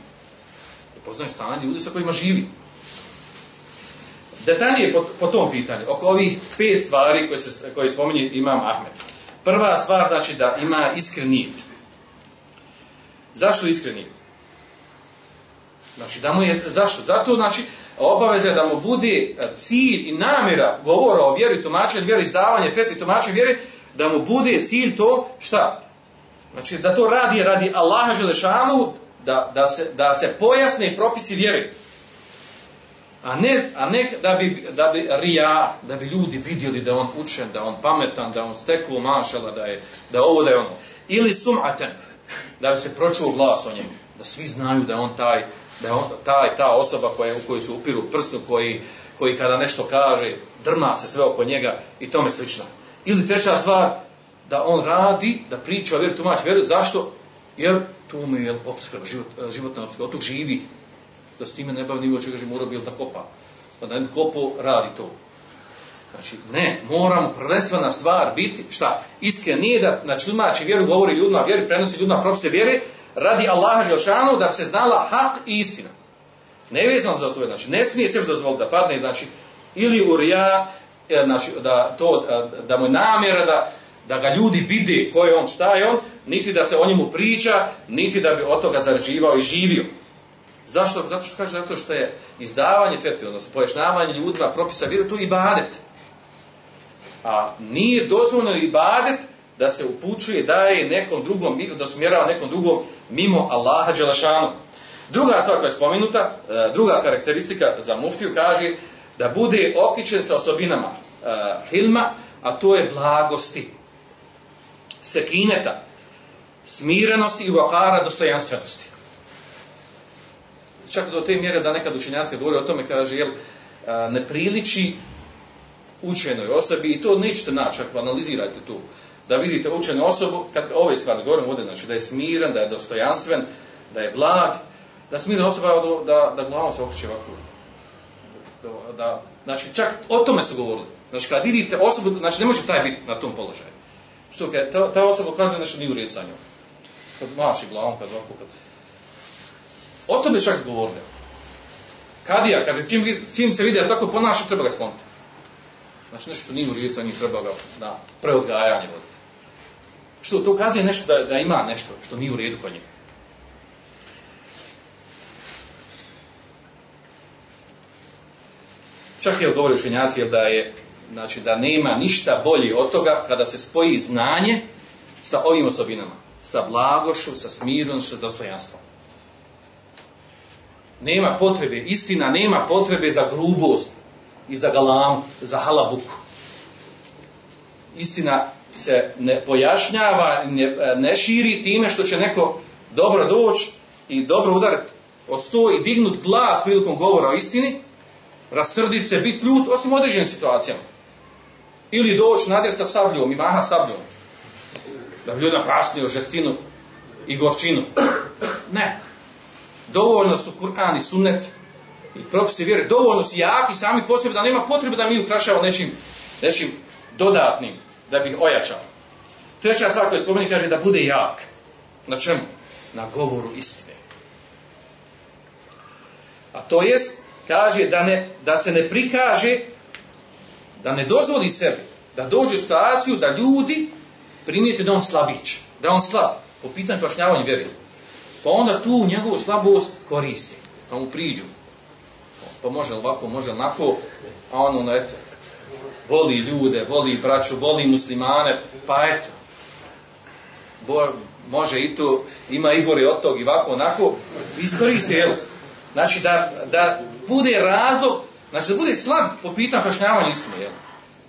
Da poznaje stanje ljudi sa kojima živi. Detaljnije po, po tom pitanju, oko ovih pet stvari koje, se, koje spominje Imam Ahmed. Prva stvar znači da ima iskren nit. Zašto iskren nit? Znači da mu je, zašto? Zato znači obaveza je da mu bude cilj i namjera govora o vjeri, tumačenju vjeri, izdavanje fetvi, tumačenju vjeri, da mu bude cilj to šta? Znači da to radi radi Allaha Želešanu, da, da, se, da se pojasne propisi vjeri. A ne, a ne da bi, da bi rija, da bi ljudi vidjeli da on učen, da on pametan, da on steklo mašala, da je, da ovo, da je ono. Ili sumaten, da bi se pročuo glas o njemu, da svi znaju da je on taj, da je on taj, ta osoba koja, u koju se upiru prstnu, koji, koji kada nešto kaže, drma se sve oko njega i tome slično. Ili treća stvar, da on radi, da priča o vjeru, tumači vjeru, zašto? Jer tu mu je obskrba, život, životna obskrba, od tog živi, da s time ne bavi nivo čega mora bil da kopa. Pa da ne kopo radi to. Znači, ne, moramo prvenstvena stvar biti, šta? Iskren nije da, znači, tumači vjeru, govori ljudima vjeri, prenosi ljudima propise vjere, radi Allaha Želšanu da bi se znala hak i istina. Nevezano za svoje, znači, ne smije sebi dozvoliti da padne, znači, ili u rija, znači, da, to, da mu je namjera da, da ga ljudi vide ko je on, šta je on, niti da se o njemu priča, niti da bi od toga zarađivao i živio. Zašto? Zato što kaže zato što je izdavanje fetve, odnosno pojašnjavanje ljudima propisa vjere, tu ibadet. A nije dozvoljeno ibadet da se upućuje, daje nekom drugom, da smjerava nekom drugom mimo Allaha Đelešanu. Druga stvar koja je spomenuta, druga karakteristika za muftiju kaže da bude okičen sa osobinama hilma, a to je blagosti, sekineta, smirenosti i vakara dostojanstvenosti čak do te mjere da nekad učenjacka govori o tome, kaže, jel, ne priliči učenoj osobi i to nećete naći ako analizirate tu. Da vidite učenu osobu, kad ove stvari govorim ovdje, znači da je smiren, da je dostojanstven, da je blag, da smiren osoba da, da glavom se okreće ovako. Da, da, znači čak o tome su govorili. Znači kad vidite osobu, znači ne može taj biti na tom položaju. Što kad ta, ta osoba kaže nešto nije u redu sa njom. Kad maši glavom, kad ovako, kad, O tome čak govorili. Kadija, kaže, čim, čim se vidi da tako ponaša, treba ga skloniti. Znači nešto nije u rijecu, njih treba ga na preodgajanje voditi. Što to ukazuje nešto da, da ima nešto što nije u redu kod njega. Čak je govori učenjaci da je znači da nema ništa bolje od toga kada se spoji znanje sa ovim osobinama, sa blagošću, sa smirnošću, sa dostojanstvom. Nema potrebe, istina nema potrebe za grubost i za galamu, za halabuku. Istina se ne pojašnjava, ne, ne širi time što će neko dobro doći i dobro udariti od sto i dignut glas prilikom govora o istini, rasrditi se, biti ljut, osim određenim situacijama. Ili doći nadjesta sabljom i maha sabljom. Da bi ljudi napasnio žestinu i gorčinu. Ne dovoljno su Kur'an i sunnet i propisi vjere, dovoljno su jaki sami po sebi da nema potrebe da mi ukrašavamo nečim, nečim dodatnim, da bi ih ojačao. Treća stvar koja spomeni kaže da bude jak. Na čemu? Na govoru istine. A to jest, kaže da, ne, da se ne prikaže, da ne dozvoli sebi, da dođe u situaciju da ljudi primijete da on slabić, da on slab, po pitanju pašnjavanja vjeri. Pa onda tu njegovu slabost koristi. Pa mu priđu. Pa može ovako, može onako, a ono, no eto, voli ljude, voli braću, voli muslimane, pa eto, bo, može i tu, ima igore od tog i ovako, onako, iskoristi, jel? Znači da, da bude razlog, znači da bude slab po pitanju kašnjavanja istine, jel?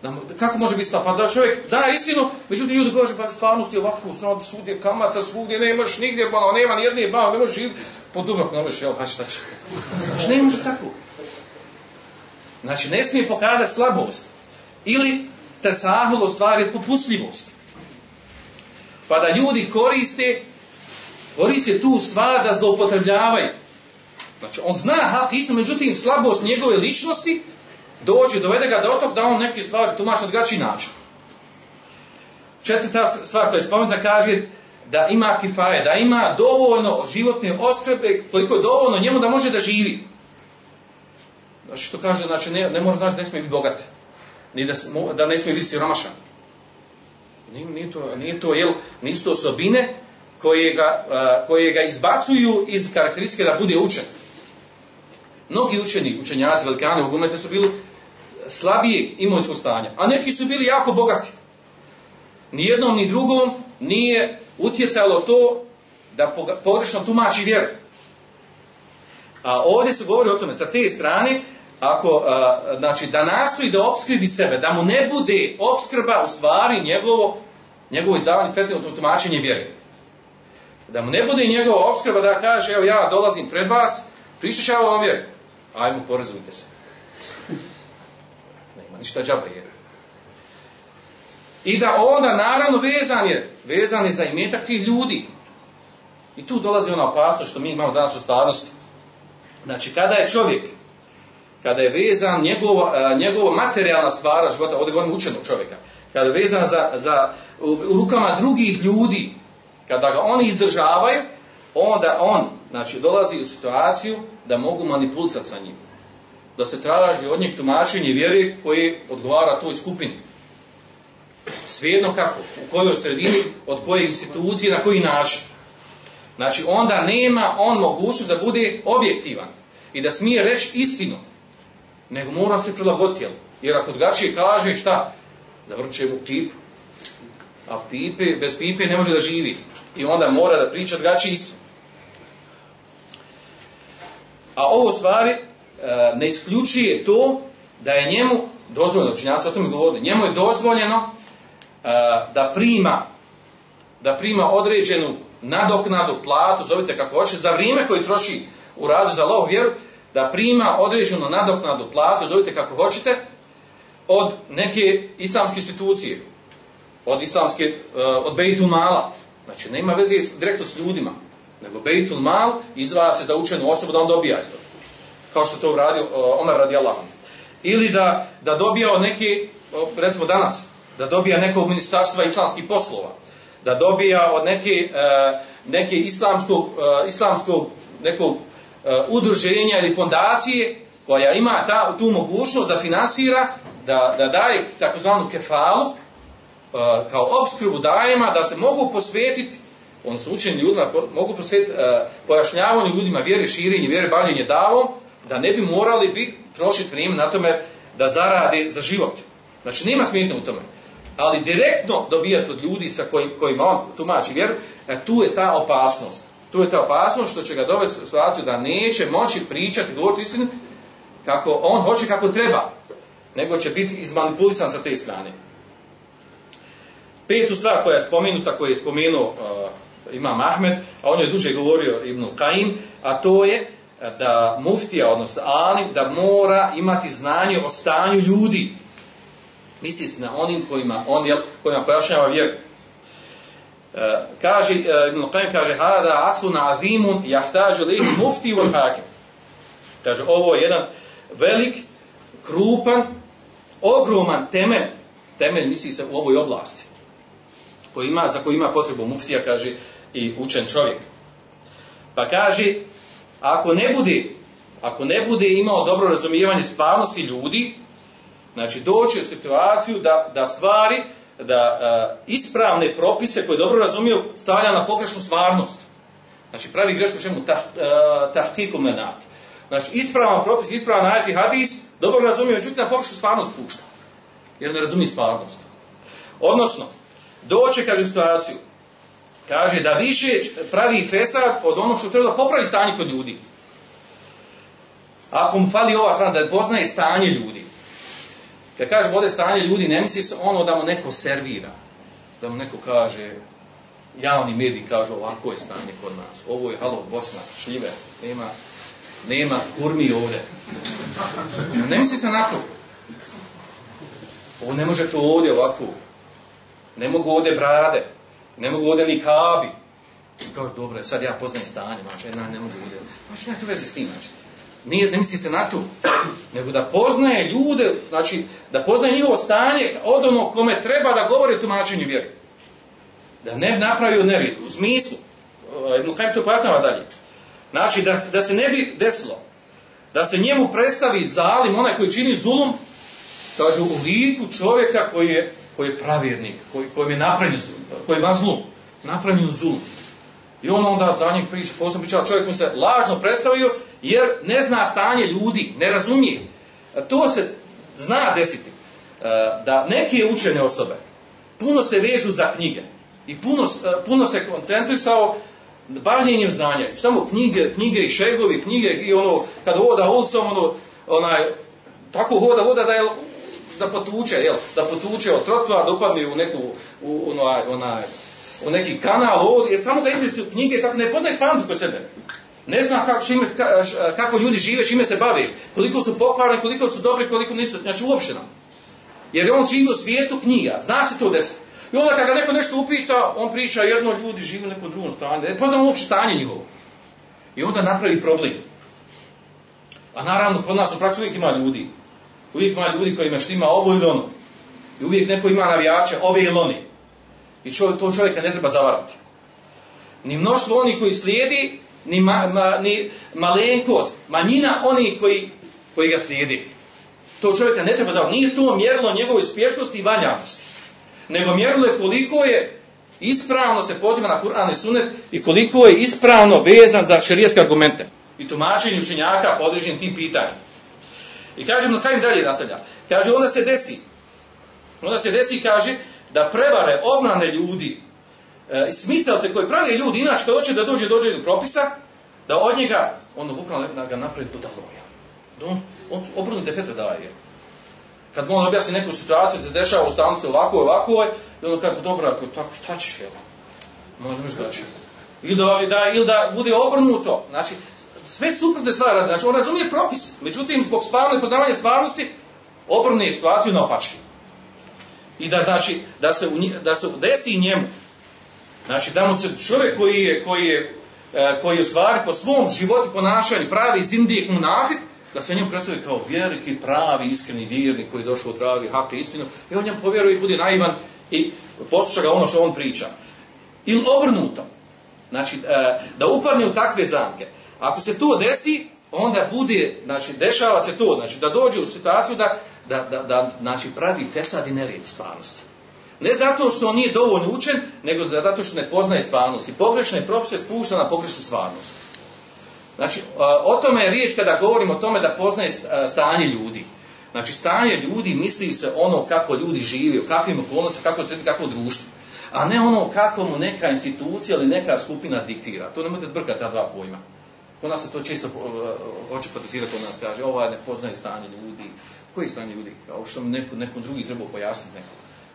Da, kako može biti? Pa da čovjek da istinu, međutim ljudi kaže, pa stvarnost je ovako, stvarno svudje kamata, svudje, nemaš nigdje, pa nema ni jedne ba, ne možeš po dubroku ne možeš, jel, pa šta će? Znači ne može tako. Znači ne smije pokazati slabost. Ili te sahulo stvari popustljivost. Pa da ljudi koriste koriste tu stvar da zloupotrebljavaju. Znači, on zna hak istinu, međutim, slabost njegove ličnosti dođe, dovede ga do tog da on neke stvari tumači na drugačiji način. Četvrta stvar koja je spomenuta kaže da ima kifaje, da ima dovoljno životne oskrbe, koliko je dovoljno njemu da može da živi. Znači što kaže, znači ne, ne mora znači da ne smije biti bogat, ni da, da ne smije biti siromašan. Nije, nije, to, nije to, jel, nisu to osobine koje ga, koje ga izbacuju iz karakteristike da bude učen. Mnogi učeni, učenjaci, velikani, ugumete su bili slabijeg imovinskog stanja, a neki su bili jako bogati. Ni jednom ni drugom nije utjecalo to da pogrešno tumači vjeru. A ovdje se govori o tome sa te strane, ako, a, znači, da nastoji da opskrbi sebe, da mu ne bude opskrba u stvari njegovo, njegovo izdavanje fetnog tumačenje vjere. Da mu ne bude njegova opskrba da kaže, evo ja dolazim pred vas, pričaš o vjeru. Ajmo, porezujte se. Nema ništa džaba jer. I da onda naravno vezan je, vezan je za imetak tih ljudi. I tu dolazi ona opasnost što mi imamo danas u stvarnosti. Znači, kada je čovjek, kada je vezan njegova, njegova materijalna stvara života, ovdje govorim učenog čovjeka, kada je vezan za, za, u rukama drugih ljudi, kada ga oni izdržavaju, onda on znači, dolazi u situaciju da mogu manipulisati sa njim. Da se traži od njeg tumačenje vjere koje odgovara toj skupini. Svijedno kako, u kojoj sredini, od koje institucije, na koji način. Znači, onda nema on mogućnost da bude objektivan i da smije reći istinu, nego mora se prilagoditi. Jer ako drugačije kaže šta, zavrće mu pipu. A pipe, bez pipe ne može da živi. I onda mora da priča drugačije istinu. A ovo stvari e, ne isključuje to da je njemu dozvoljeno, učinjaci o tome govorili, njemu je dozvoljeno e, da prima da prima određenu nadoknadu, platu, zovite kako hoće, za vrijeme koje troši u radu za Allah vjeru, da prima određenu nadoknadu, platu, zovite kako hoćete, od neke islamske institucije, od islamske, e, od Bejtul Mala. Znači, nema veze direktno s ljudima, nego Bejtul Mal izdvaja se za učenu osobu da on dobija isto. Kao što to uradio uh, Omer radi Allah. Ili da, da dobija od neki, recimo danas, da dobija nekog ministarstva islamskih poslova, da dobija od neke, neke islamskog, uh, islamskog nekog udruženja ili fondacije koja ima ta, tu mogućnost da finansira, da, da daje takozvanu kefalu, kao obskrbu dajema, da se mogu posvetiti oni su učeni ljudima, mogu posvetiti uh, pojašnjavanju ljudima vjere, širenje vjere, bavljenje davom, da ne bi morali bi trošiti vrijeme na tome da zarade za život. Znači, nema smetnje u tome. Ali direktno dobijati od ljudi sa kojim, kojima on tumači vjeru, e, tu je ta opasnost. Tu je ta opasnost što će ga dovesti u situaciju da neće moći pričati, govoriti istinu, kako on hoće kako treba, nego će biti izmanipulisan sa te strane. Petu stvar koja je spomenuta, koju je spomenuo uh, Imam Ahmed, a on je duže govorio Ibn Qaim, a to je da muftija, odnosno alim, da mora imati znanje o stanju ljudi. Misli se na onim kojima, on, jel, kojima pojašnjava vjeru. E, kaže, e, Ibn Qaim kaže, hada asuna azimun jahtađu lih mufti wal hakim. Kaže, ovo je jedan velik, krupan, ogroman temelj, temelj misli se u ovoj oblasti, koji ima, za koji ima potrebu muftija, kaže, i učen čovjek. Pa kaže, ako ne bude, ako ne bude imao dobro razumijevanje stvarnosti ljudi, znači doći u situaciju da, da stvari, da a, ispravne propise koje dobro razumiju stavlja na pogrešnu stvarnost. Znači pravi grešku čemu tah, tahkikum menat. Znači ispravan propis, ispravan ajati hadis, dobro razumije, međutim na pogrešnu stvarnost pušta. Jer ne razumije stvarnost. Odnosno, doće, kaže, situaciju kaže da više pravi fesad od onog što treba da popravi stanje kod ljudi. Ako mu fali ova strana da poznaje stanje ljudi. Kad kažem ovdje stanje ljudi, ne misli se ono da mu neko servira. Da mu neko kaže, javni mediji kažu ovako je stanje kod nas. Ovo je, halo, Bosna, šljive, nema, nema kurmi ovdje. Ne misli se na to. Ovo ne može to ovdje ovako. Ne mogu ovdje brade. Ne mogu ovdje ni kabi. Kao dobro, sad ja poznajem stanje, znači, ja ne mogu ljude. Znači, nema to veze s tim, znači. Nije, ne misli se na to, nego da poznaje ljude, znači, da poznaje njihovo stanje od onog kome treba da govori tumačenju vjeri. Da ne napravi od nered, u smislu, Ibn Hajm to pojasnava dalje. Znači, da, da se ne bi desilo, da se njemu predstavi zalim, onaj koji čini zulum, kaže u liku čovjeka koji je, koji je pravjernik, koji, kojem je napravljen zulum, koji ima zlum, napravljen zulum. I on onda za njeg priča, posebno priča, čovjek mu se lažno predstavio, jer ne zna stanje ljudi, ne razumije. A To se zna desiti. e, Da neke učene osobe puno se vežu za knjige i puno, e, puno se koncentrisao bavljenjem znanja. Samo knjige, knjige i šegovi, knjige i ono, kad hoda ulicom, ono, onaj, tako hoda, hoda da je da potuče, jel, da potuče od trotoara, da upadne u neku, u, onaj, onaj, u neki kanal ovdje, jer samo da interesuju knjige, tako ne poznaje stvarno kod sebe. Ne zna kako, šime, kako ljudi žive, čime se bave, koliko su pokvarni, koliko su dobri, koliko nisu, znači uopšte nam. Jer on živi u svijetu knjiga, zna se to desiti. I onda kada neko nešto upita, on priča jedno, ljudi žive u nekom drugom stanju, ne poznamo uopće stanje njihovo. I onda napravi problem. A naravno, kod nas u praksi uvijek ima ljudi. Uvijek ima ljudi kojima štima ovo ili ono. I uvijek neko ima navijače, ove ili oni. I čovjek, to čovjeka ne treba zavarati. Ni mnoštvo oni koji slijedi, ni, ma, ma- ni malenkost, manjina oni koji, koji ga slijedi. To čovjeka ne treba zavarati. Nije to mjerilo njegove uspješnosti i valjanosti. Nego mjerilo je koliko je ispravno se poziva na Kur'an i Sunnet i koliko je ispravno vezan za šerijetske argumente i tumačenje učenjaka po tim pitanjima. I kaže na kraju dalje nastavlja. Kaže, onda se desi, onda se desi, kaže, da prevare, obmane ljudi, e, i smicalce koji pravi ljudi, inače kad hoće da dođe, dođe do propisa, da od njega, ono bukvalno da ga napravi do daloja. Da on, on obrnute daje. Kad mu on objasni neku situaciju, da se dešava u stanici ovako, ovako, i onda kaže, pa dobro, ako tako, šta ćeš, evo? Možda nešto drugačije. Ili da, ili da bude obrnuto. Znači, sve suprotne stvari radi. Znači, on razumije propis. Međutim, zbog stvarno poznavanja stvarnosti, obrne situaciju na opačke. I da, znači, da se, u da se desi njemu. Znači, da mu se čovjek koji je, koji je, e, koji je u stvari po svom životu ponašanju pravi zindijek munafik, da se njemu predstavi kao veliki, pravi, iskreni vjernik koji je došao traži hak i istinu, i on njemu povjeruje i bude naivan i posluša ga ono što on priča. Ili obrnuto. Znači, e, da upadne u takve zamke. Ako se to desi, onda bude, znači, dešava se to, znači, da dođe u situaciju da, da, da, da znači, pravi fesad i nered u stvarnosti. Ne zato što on nije dovoljno učen, nego zato što ne poznaje stvarnost. I pogrešne propise spušta na pogrešnu stvarnost. Znači, o tome je riječ kada govorimo o tome da poznaje stanje ljudi. Znači, stanje ljudi misli se ono kako ljudi žive, u kakvim okolnostima, kako se kako društvo. A ne ono kako mu neka institucija ili neka skupina diktira. To nemojte brkati ta dva pojma. Kod nas se to često uh, hoće potizirati kod nas, kaže, ovaj ne poznaje stanje ljudi. Koji stanje ljudi? Kao što mu neko, nekom drugi treba pojasniti neko.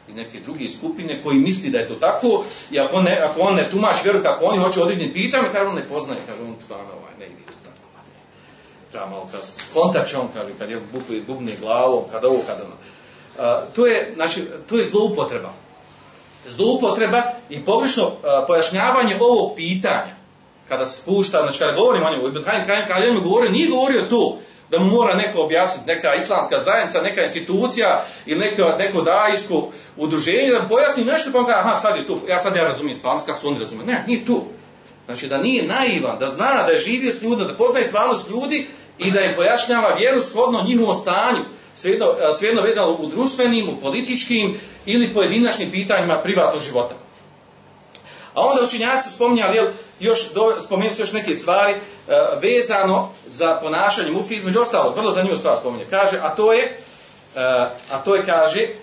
I neke druge skupine koji misli da je to tako, i ako ne, ako on ne tumači vjeru kako oni hoće određenim pitanje, kaže on ne poznaje, kaže on stvarno ovaj, ne ide to tako. Pa. Treba malo kad kontač on kaže, kad je bubne, glavom, kad ovo, kad ono. A, to je, znači, to je zloupotreba. Zloupotreba i pogrešno a, pojašnjavanje ovog pitanja kada spušta, znači kada govorimo o njemu, Ibn Kajim Kajim Kajim govorio, nije govorio to da mu mora neko objasniti, neka islamska zajednica, neka institucija ili neko, neko dajsko udruženje, da mu pojasni nešto, pa on kaže, aha, sad je to, ja sad ja razumijem stvarnost, kako se oni razumiju. Ne, nije to. Znači da nije naivan, da zna da je živio s ljudima, da poznaje stvarnost ljudi i da im pojašnjava vjeru shodno njihovom stanju, svejedno vezano u društvenim, u političkim ili pojedinačnim pitanjima privatnog života. A onda učinjaci su spominjali, jel, još spomenuli su još neke stvari e, vezano za ponašanje mufti, između ostalog, vrlo zanimljivo stvar spominje. Kaže, a to je, e, a to je, kaže, e,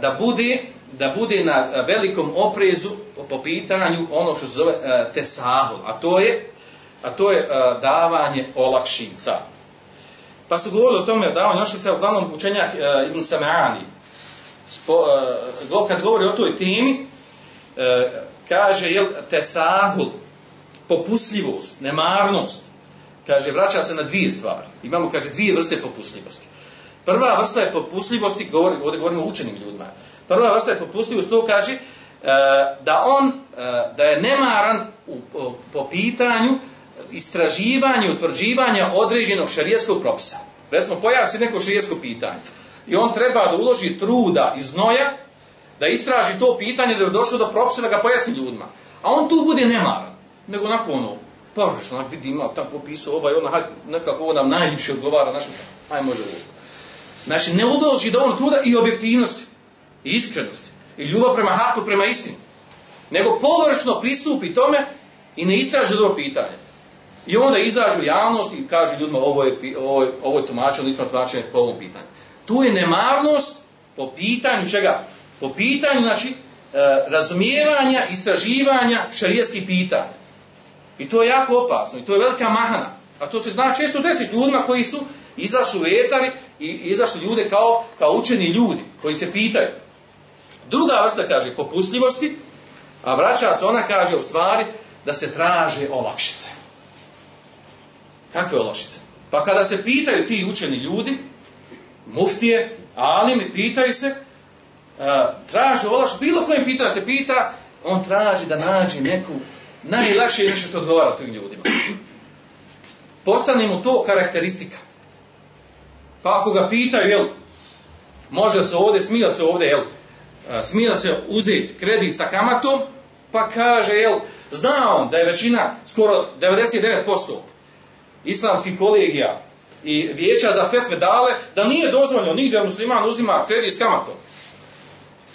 da bude, da bude na velikom oprezu po pitanju ono što se zove e, tesahul, a to je, a to je e, davanje olakšica. Pa su govorili o tome davanju olakšica, uglavnom učenjak e, Ibn Sameani, spo, kad govori o toj temi, kaže, jel, tesahul, popustljivost, nemarnost, kaže, vraća se na dvije stvari. Imamo, kaže, dvije vrste popustljivosti. Prva vrsta je popustljivosti, govori, ovdje govorimo o učenim ljudima. Prva vrsta je popustljivost, to kaže, da on, da je nemaran po, pitanju istraživanja utvrđivanja određenog šarijetskog propisa. Recimo, pojavi se neko šarijetsko pitanje i on treba da uloži truda i znoja da istraži to pitanje da bi došlo do propisa da ga pojasni ljudima. A on tu bude nemaran, nego onako ono, površno, onak vidi ima tamo popisao ovaj, hajde, nekako ovo nam najljepše odgovara, našo, aj može ovo. Znači, ne uloži dovoljno truda i objektivnosti, i iskrenosti, i ljubav prema haku, prema istini. Nego površno pristupi tome i ne istraži dobro pitanje. I onda izađu u javnost i kaže ljudima ovo je, ovo je, ovo je tumačeno, nismo tumačeni po ovom pitanju. Tu je nemarnost po pitanju čega? Po pitanju, znači, e, razumijevanja, istraživanja šarijetskih pitanja. I to je jako opasno i to je velika mahana. A to se zna često deset ljudima koji su izašli u etari i izašli ljude kao, kao učeni ljudi koji se pitaju. Druga vrsta kaže popustljivosti, a vraća se ona kaže u stvari da se traže olakšice. Kakve olakšice? Pa kada se pitaju ti učeni ljudi, muftije, alimi, pitaju se, uh, traže olakšice, bilo kojem pitaju se pita, on traži da nađe neku, najlakše nešto što odgovara tim ljudima. Postane mu to karakteristika. Pa ako ga pitaju, jel, može se ovdje, smije se ovdje, jel, smije se uzeti kredit sa kamatom, pa kaže, jel, zna on da je većina, skoro 99% islamskih kolegija i vijeća za fetve dale, da nije dozvoljeno nigdje musliman uzima kredit s kamatom.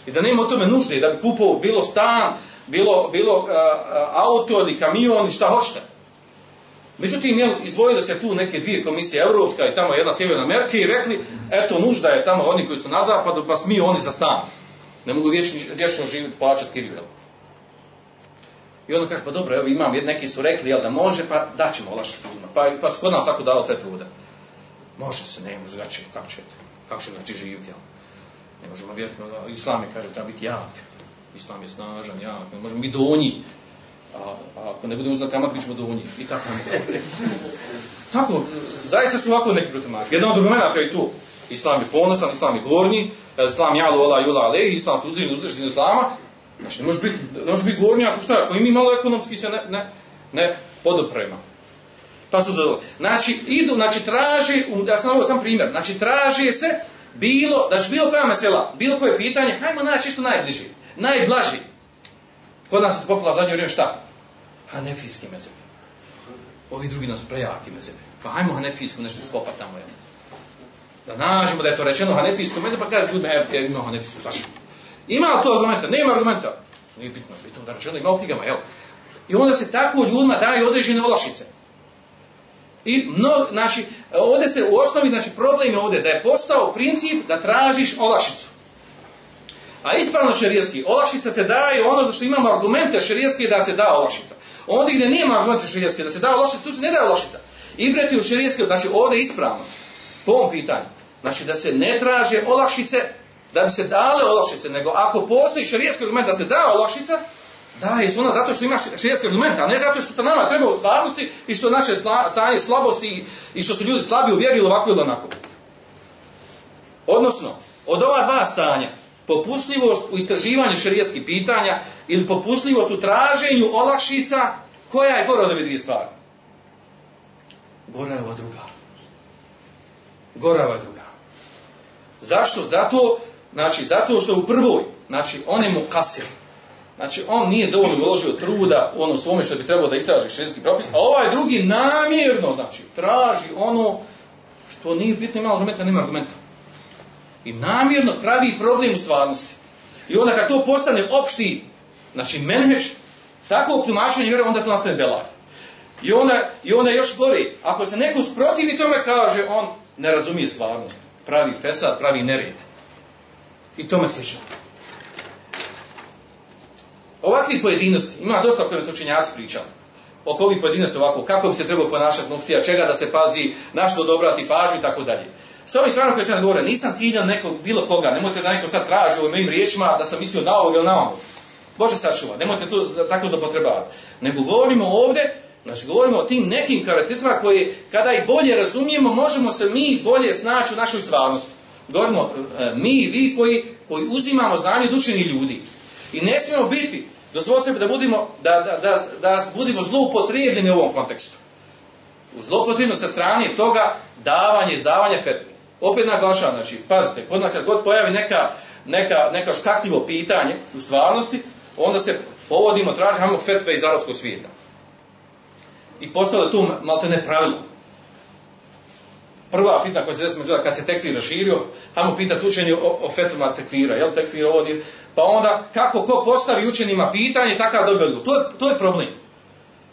I da nema o tome nužde, da bi kupao bilo stan, bilo, bilo uh, auto ili kamion i šta hoćete. Međutim, jel, izdvojili se tu neke dvije komisije, Evropska i tamo jedna Sjeverna Amerika i rekli, eto, nužda je tamo oni koji su na zapadu, pa smiju oni za stan. Ne mogu vječno, živjeti, plaćati kiriju? I onda kaže, pa dobro, evo imam, neki su rekli, jel da može, pa daćemo olaš ljudima. Pa, pa su kod nas tako dalo fetvu da može se, ne može, znači, kako će, kako će znači živjeti, jel? Ne možemo vjeriti, islam je, kaže, treba biti jak. Islam je snažan, jak, ne možemo biti donji. A, a ako ne budemo za kamat, bit ćemo donji. I tako ne *laughs* Tako, zaista su ovako neki protumači. Jedan od argumenta je tu. Islam je ponosan, Islam je gornji, Islam jalu ola jula ale, Islam su uzeli uzrešni Islama, Znači, ne može biti, ne može biti gornji ako šta, ako i mi malo ekonomski se ne, ne, ne podoprema. Pa su dole. Znači, idu, znači, traži, ja sam ovo sam primjer, znači, traži se bilo, znači, bilo koja mesela, bilo koje pitanje, hajmo naći što najbliži, najblaži. Kod nas je popula zadnje vrijeme šta? Hanefijski mezebe. Ovi drugi nas prejaki mezebe. Pa hajmo hanefijsku nešto skopat tamo. Ja. Da nađemo da je to rečeno hanefijsko mezebe, pa kaže ljudima, evo, ja imam hanefijsku, šta Ima li to argumenta? Nema argumenta. Nije bitno, bitno da rečeno ima u knjigama, jel? I onda se tako ljudima daju određene olašice. I mno, znači, ovdje se u osnovi, znači, problem je ovdje da je postao princip da tražiš olašicu. A ispravno šerijetski, olašica se daje ono što imamo argumente šerijetske da se da olašica. Onda gdje nema argumente šerijetske da se da olašica, tu se ne da olašica. Ibreti u šerijetske, znači ovdje je ispravno. Po ovom pitanju. Znači da se ne traže olakšice da bi se dale olakšice, nego ako postoji šarijetski argument da se da olakšica, daje se ona zato što ima šarijetski argument, a ne zato što to nama treba ostvarnuti i što naše stanje slabosti i što su ljudi slabi uvjerili ovako ili onako. Odnosno, od ova dva stanja, popustljivost u istraživanju šarijetskih pitanja ili popustljivost u traženju olakšica, koja je gora od ove dvije stvari? Gora je ova druga. Gora je ova druga. Zašto? Zato Znači, zato što u prvoj, znači, on je mu kasir. Znači, on nije dovoljno uložio truda u ono svome što bi trebalo da istraži šredski propis, a ovaj drugi namjerno, znači, traži ono što nije bitno, ima argumenta, nema argumenta. I namjerno pravi problem u stvarnosti. I onda kad to postane opšti, znači, menheš, takvo tumačenje vjera, onda to nastaje belaj. I onda, I onda još gori, ako se neko sprotivi tome, kaže, on ne razumije stvarnost. Pravi fesad, pravi nered i tome slično. Ovakvi pojedinosti, ima dosta o kojima su učenjaci pričali. Oko ovih pojedinosti ovako, kako bi se trebao ponašati muftija, čega da se pazi, na što dobrati pažnju i tako dalje. S ovim stvarima koje sam govorio, nisam ciljan nekog, bilo koga, nemojte da neko sad traži u mojim riječima da sam mislio na ovog ili na ovog. Bože sačuva, nemojte to tako da potrebavati. Nego govorimo ovde, znači govorimo o tim nekim karakteristima koje, kada i bolje razumijemo, možemo se mi bolje snaći u našoj stvarnosti govorimo e, mi i vi koji, koji uzimamo znanje od učenih ljudi. I ne smijemo biti, dozvolite sebi da budimo, da, da, da, da budimo zloupotrijebljeni u ovom kontekstu. Zloupotrijebno sa strane toga davanje, izdavanje fetve. Opet naglašavam, znači, pazite, kod nas kad god pojavi neka, neka, neka škakljivo pitanje u stvarnosti, onda se povodimo, tražimo fetve iz arabskog svijeta. I postalo je tu malte ne pravilo. Prva fitna koja se desila među kad se tekvir raširio, hajmo pitati učenje o, o fetvama tekvira, jel tekvir ovdje, pa onda kako ko postavi učenima pitanje, takav odgovor. To je, to je problem.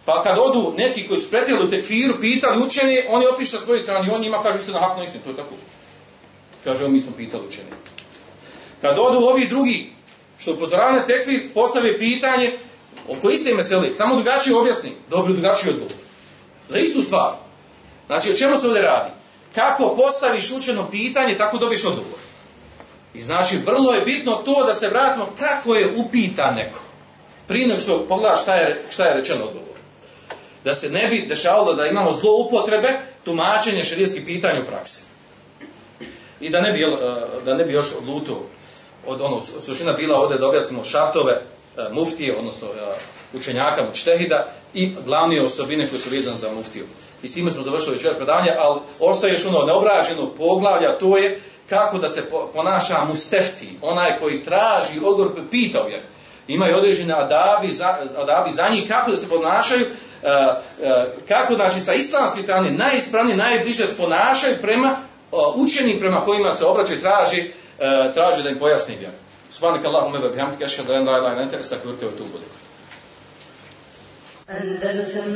Pa kad odu neki koji su pretjerali u tekfiru, pitali učenje, oni opišu sa svoje strane, on njima kaže istina, hakno istinu, to je tako. Kaže, mi smo pitali učenje. Kad odu ovi drugi, što upozoravaju na tekfir, postave pitanje, oko iste mesele, samo drugačije objasni, dobiju drugačiji odgovor. Za istu stvar. Znači, o čemu se ovdje radi? Kako postaviš učeno pitanje, tako dobiš odgovor. I znači, vrlo je bitno to da se vratimo kako je upita neko. Prije nego što pogledaš šta je, šta je rečeno odgovor. Da se ne bi dešavalo da imamo zloupotrebe tumačenje šerijskih pitanja u praksi. I da ne bi, da ne bi još odluto od onog, suština bila ovdje da objasnimo šartove muftije, odnosno učenjaka mučtehida i glavne osobine koje su vezane za muftiju. I s time smo završili večeras predavanje, ali ostaje još ono neobrađeno poglavlja, to je kako da se ponaša mustefti, onaj koji traži odgovor koji pita u Imaju određene adabi za, adabi za njih, kako da se ponašaju, kako znači sa islamske strane najispravnije, najbliže se ponašaju prema učenim prema kojima se obraćaju traži, traži da im pojasni vjeru. سبحانك اللهم وبحمدك أشهد أن لا إله إلا أنت أستغفرك وأتوب إليك أندلسن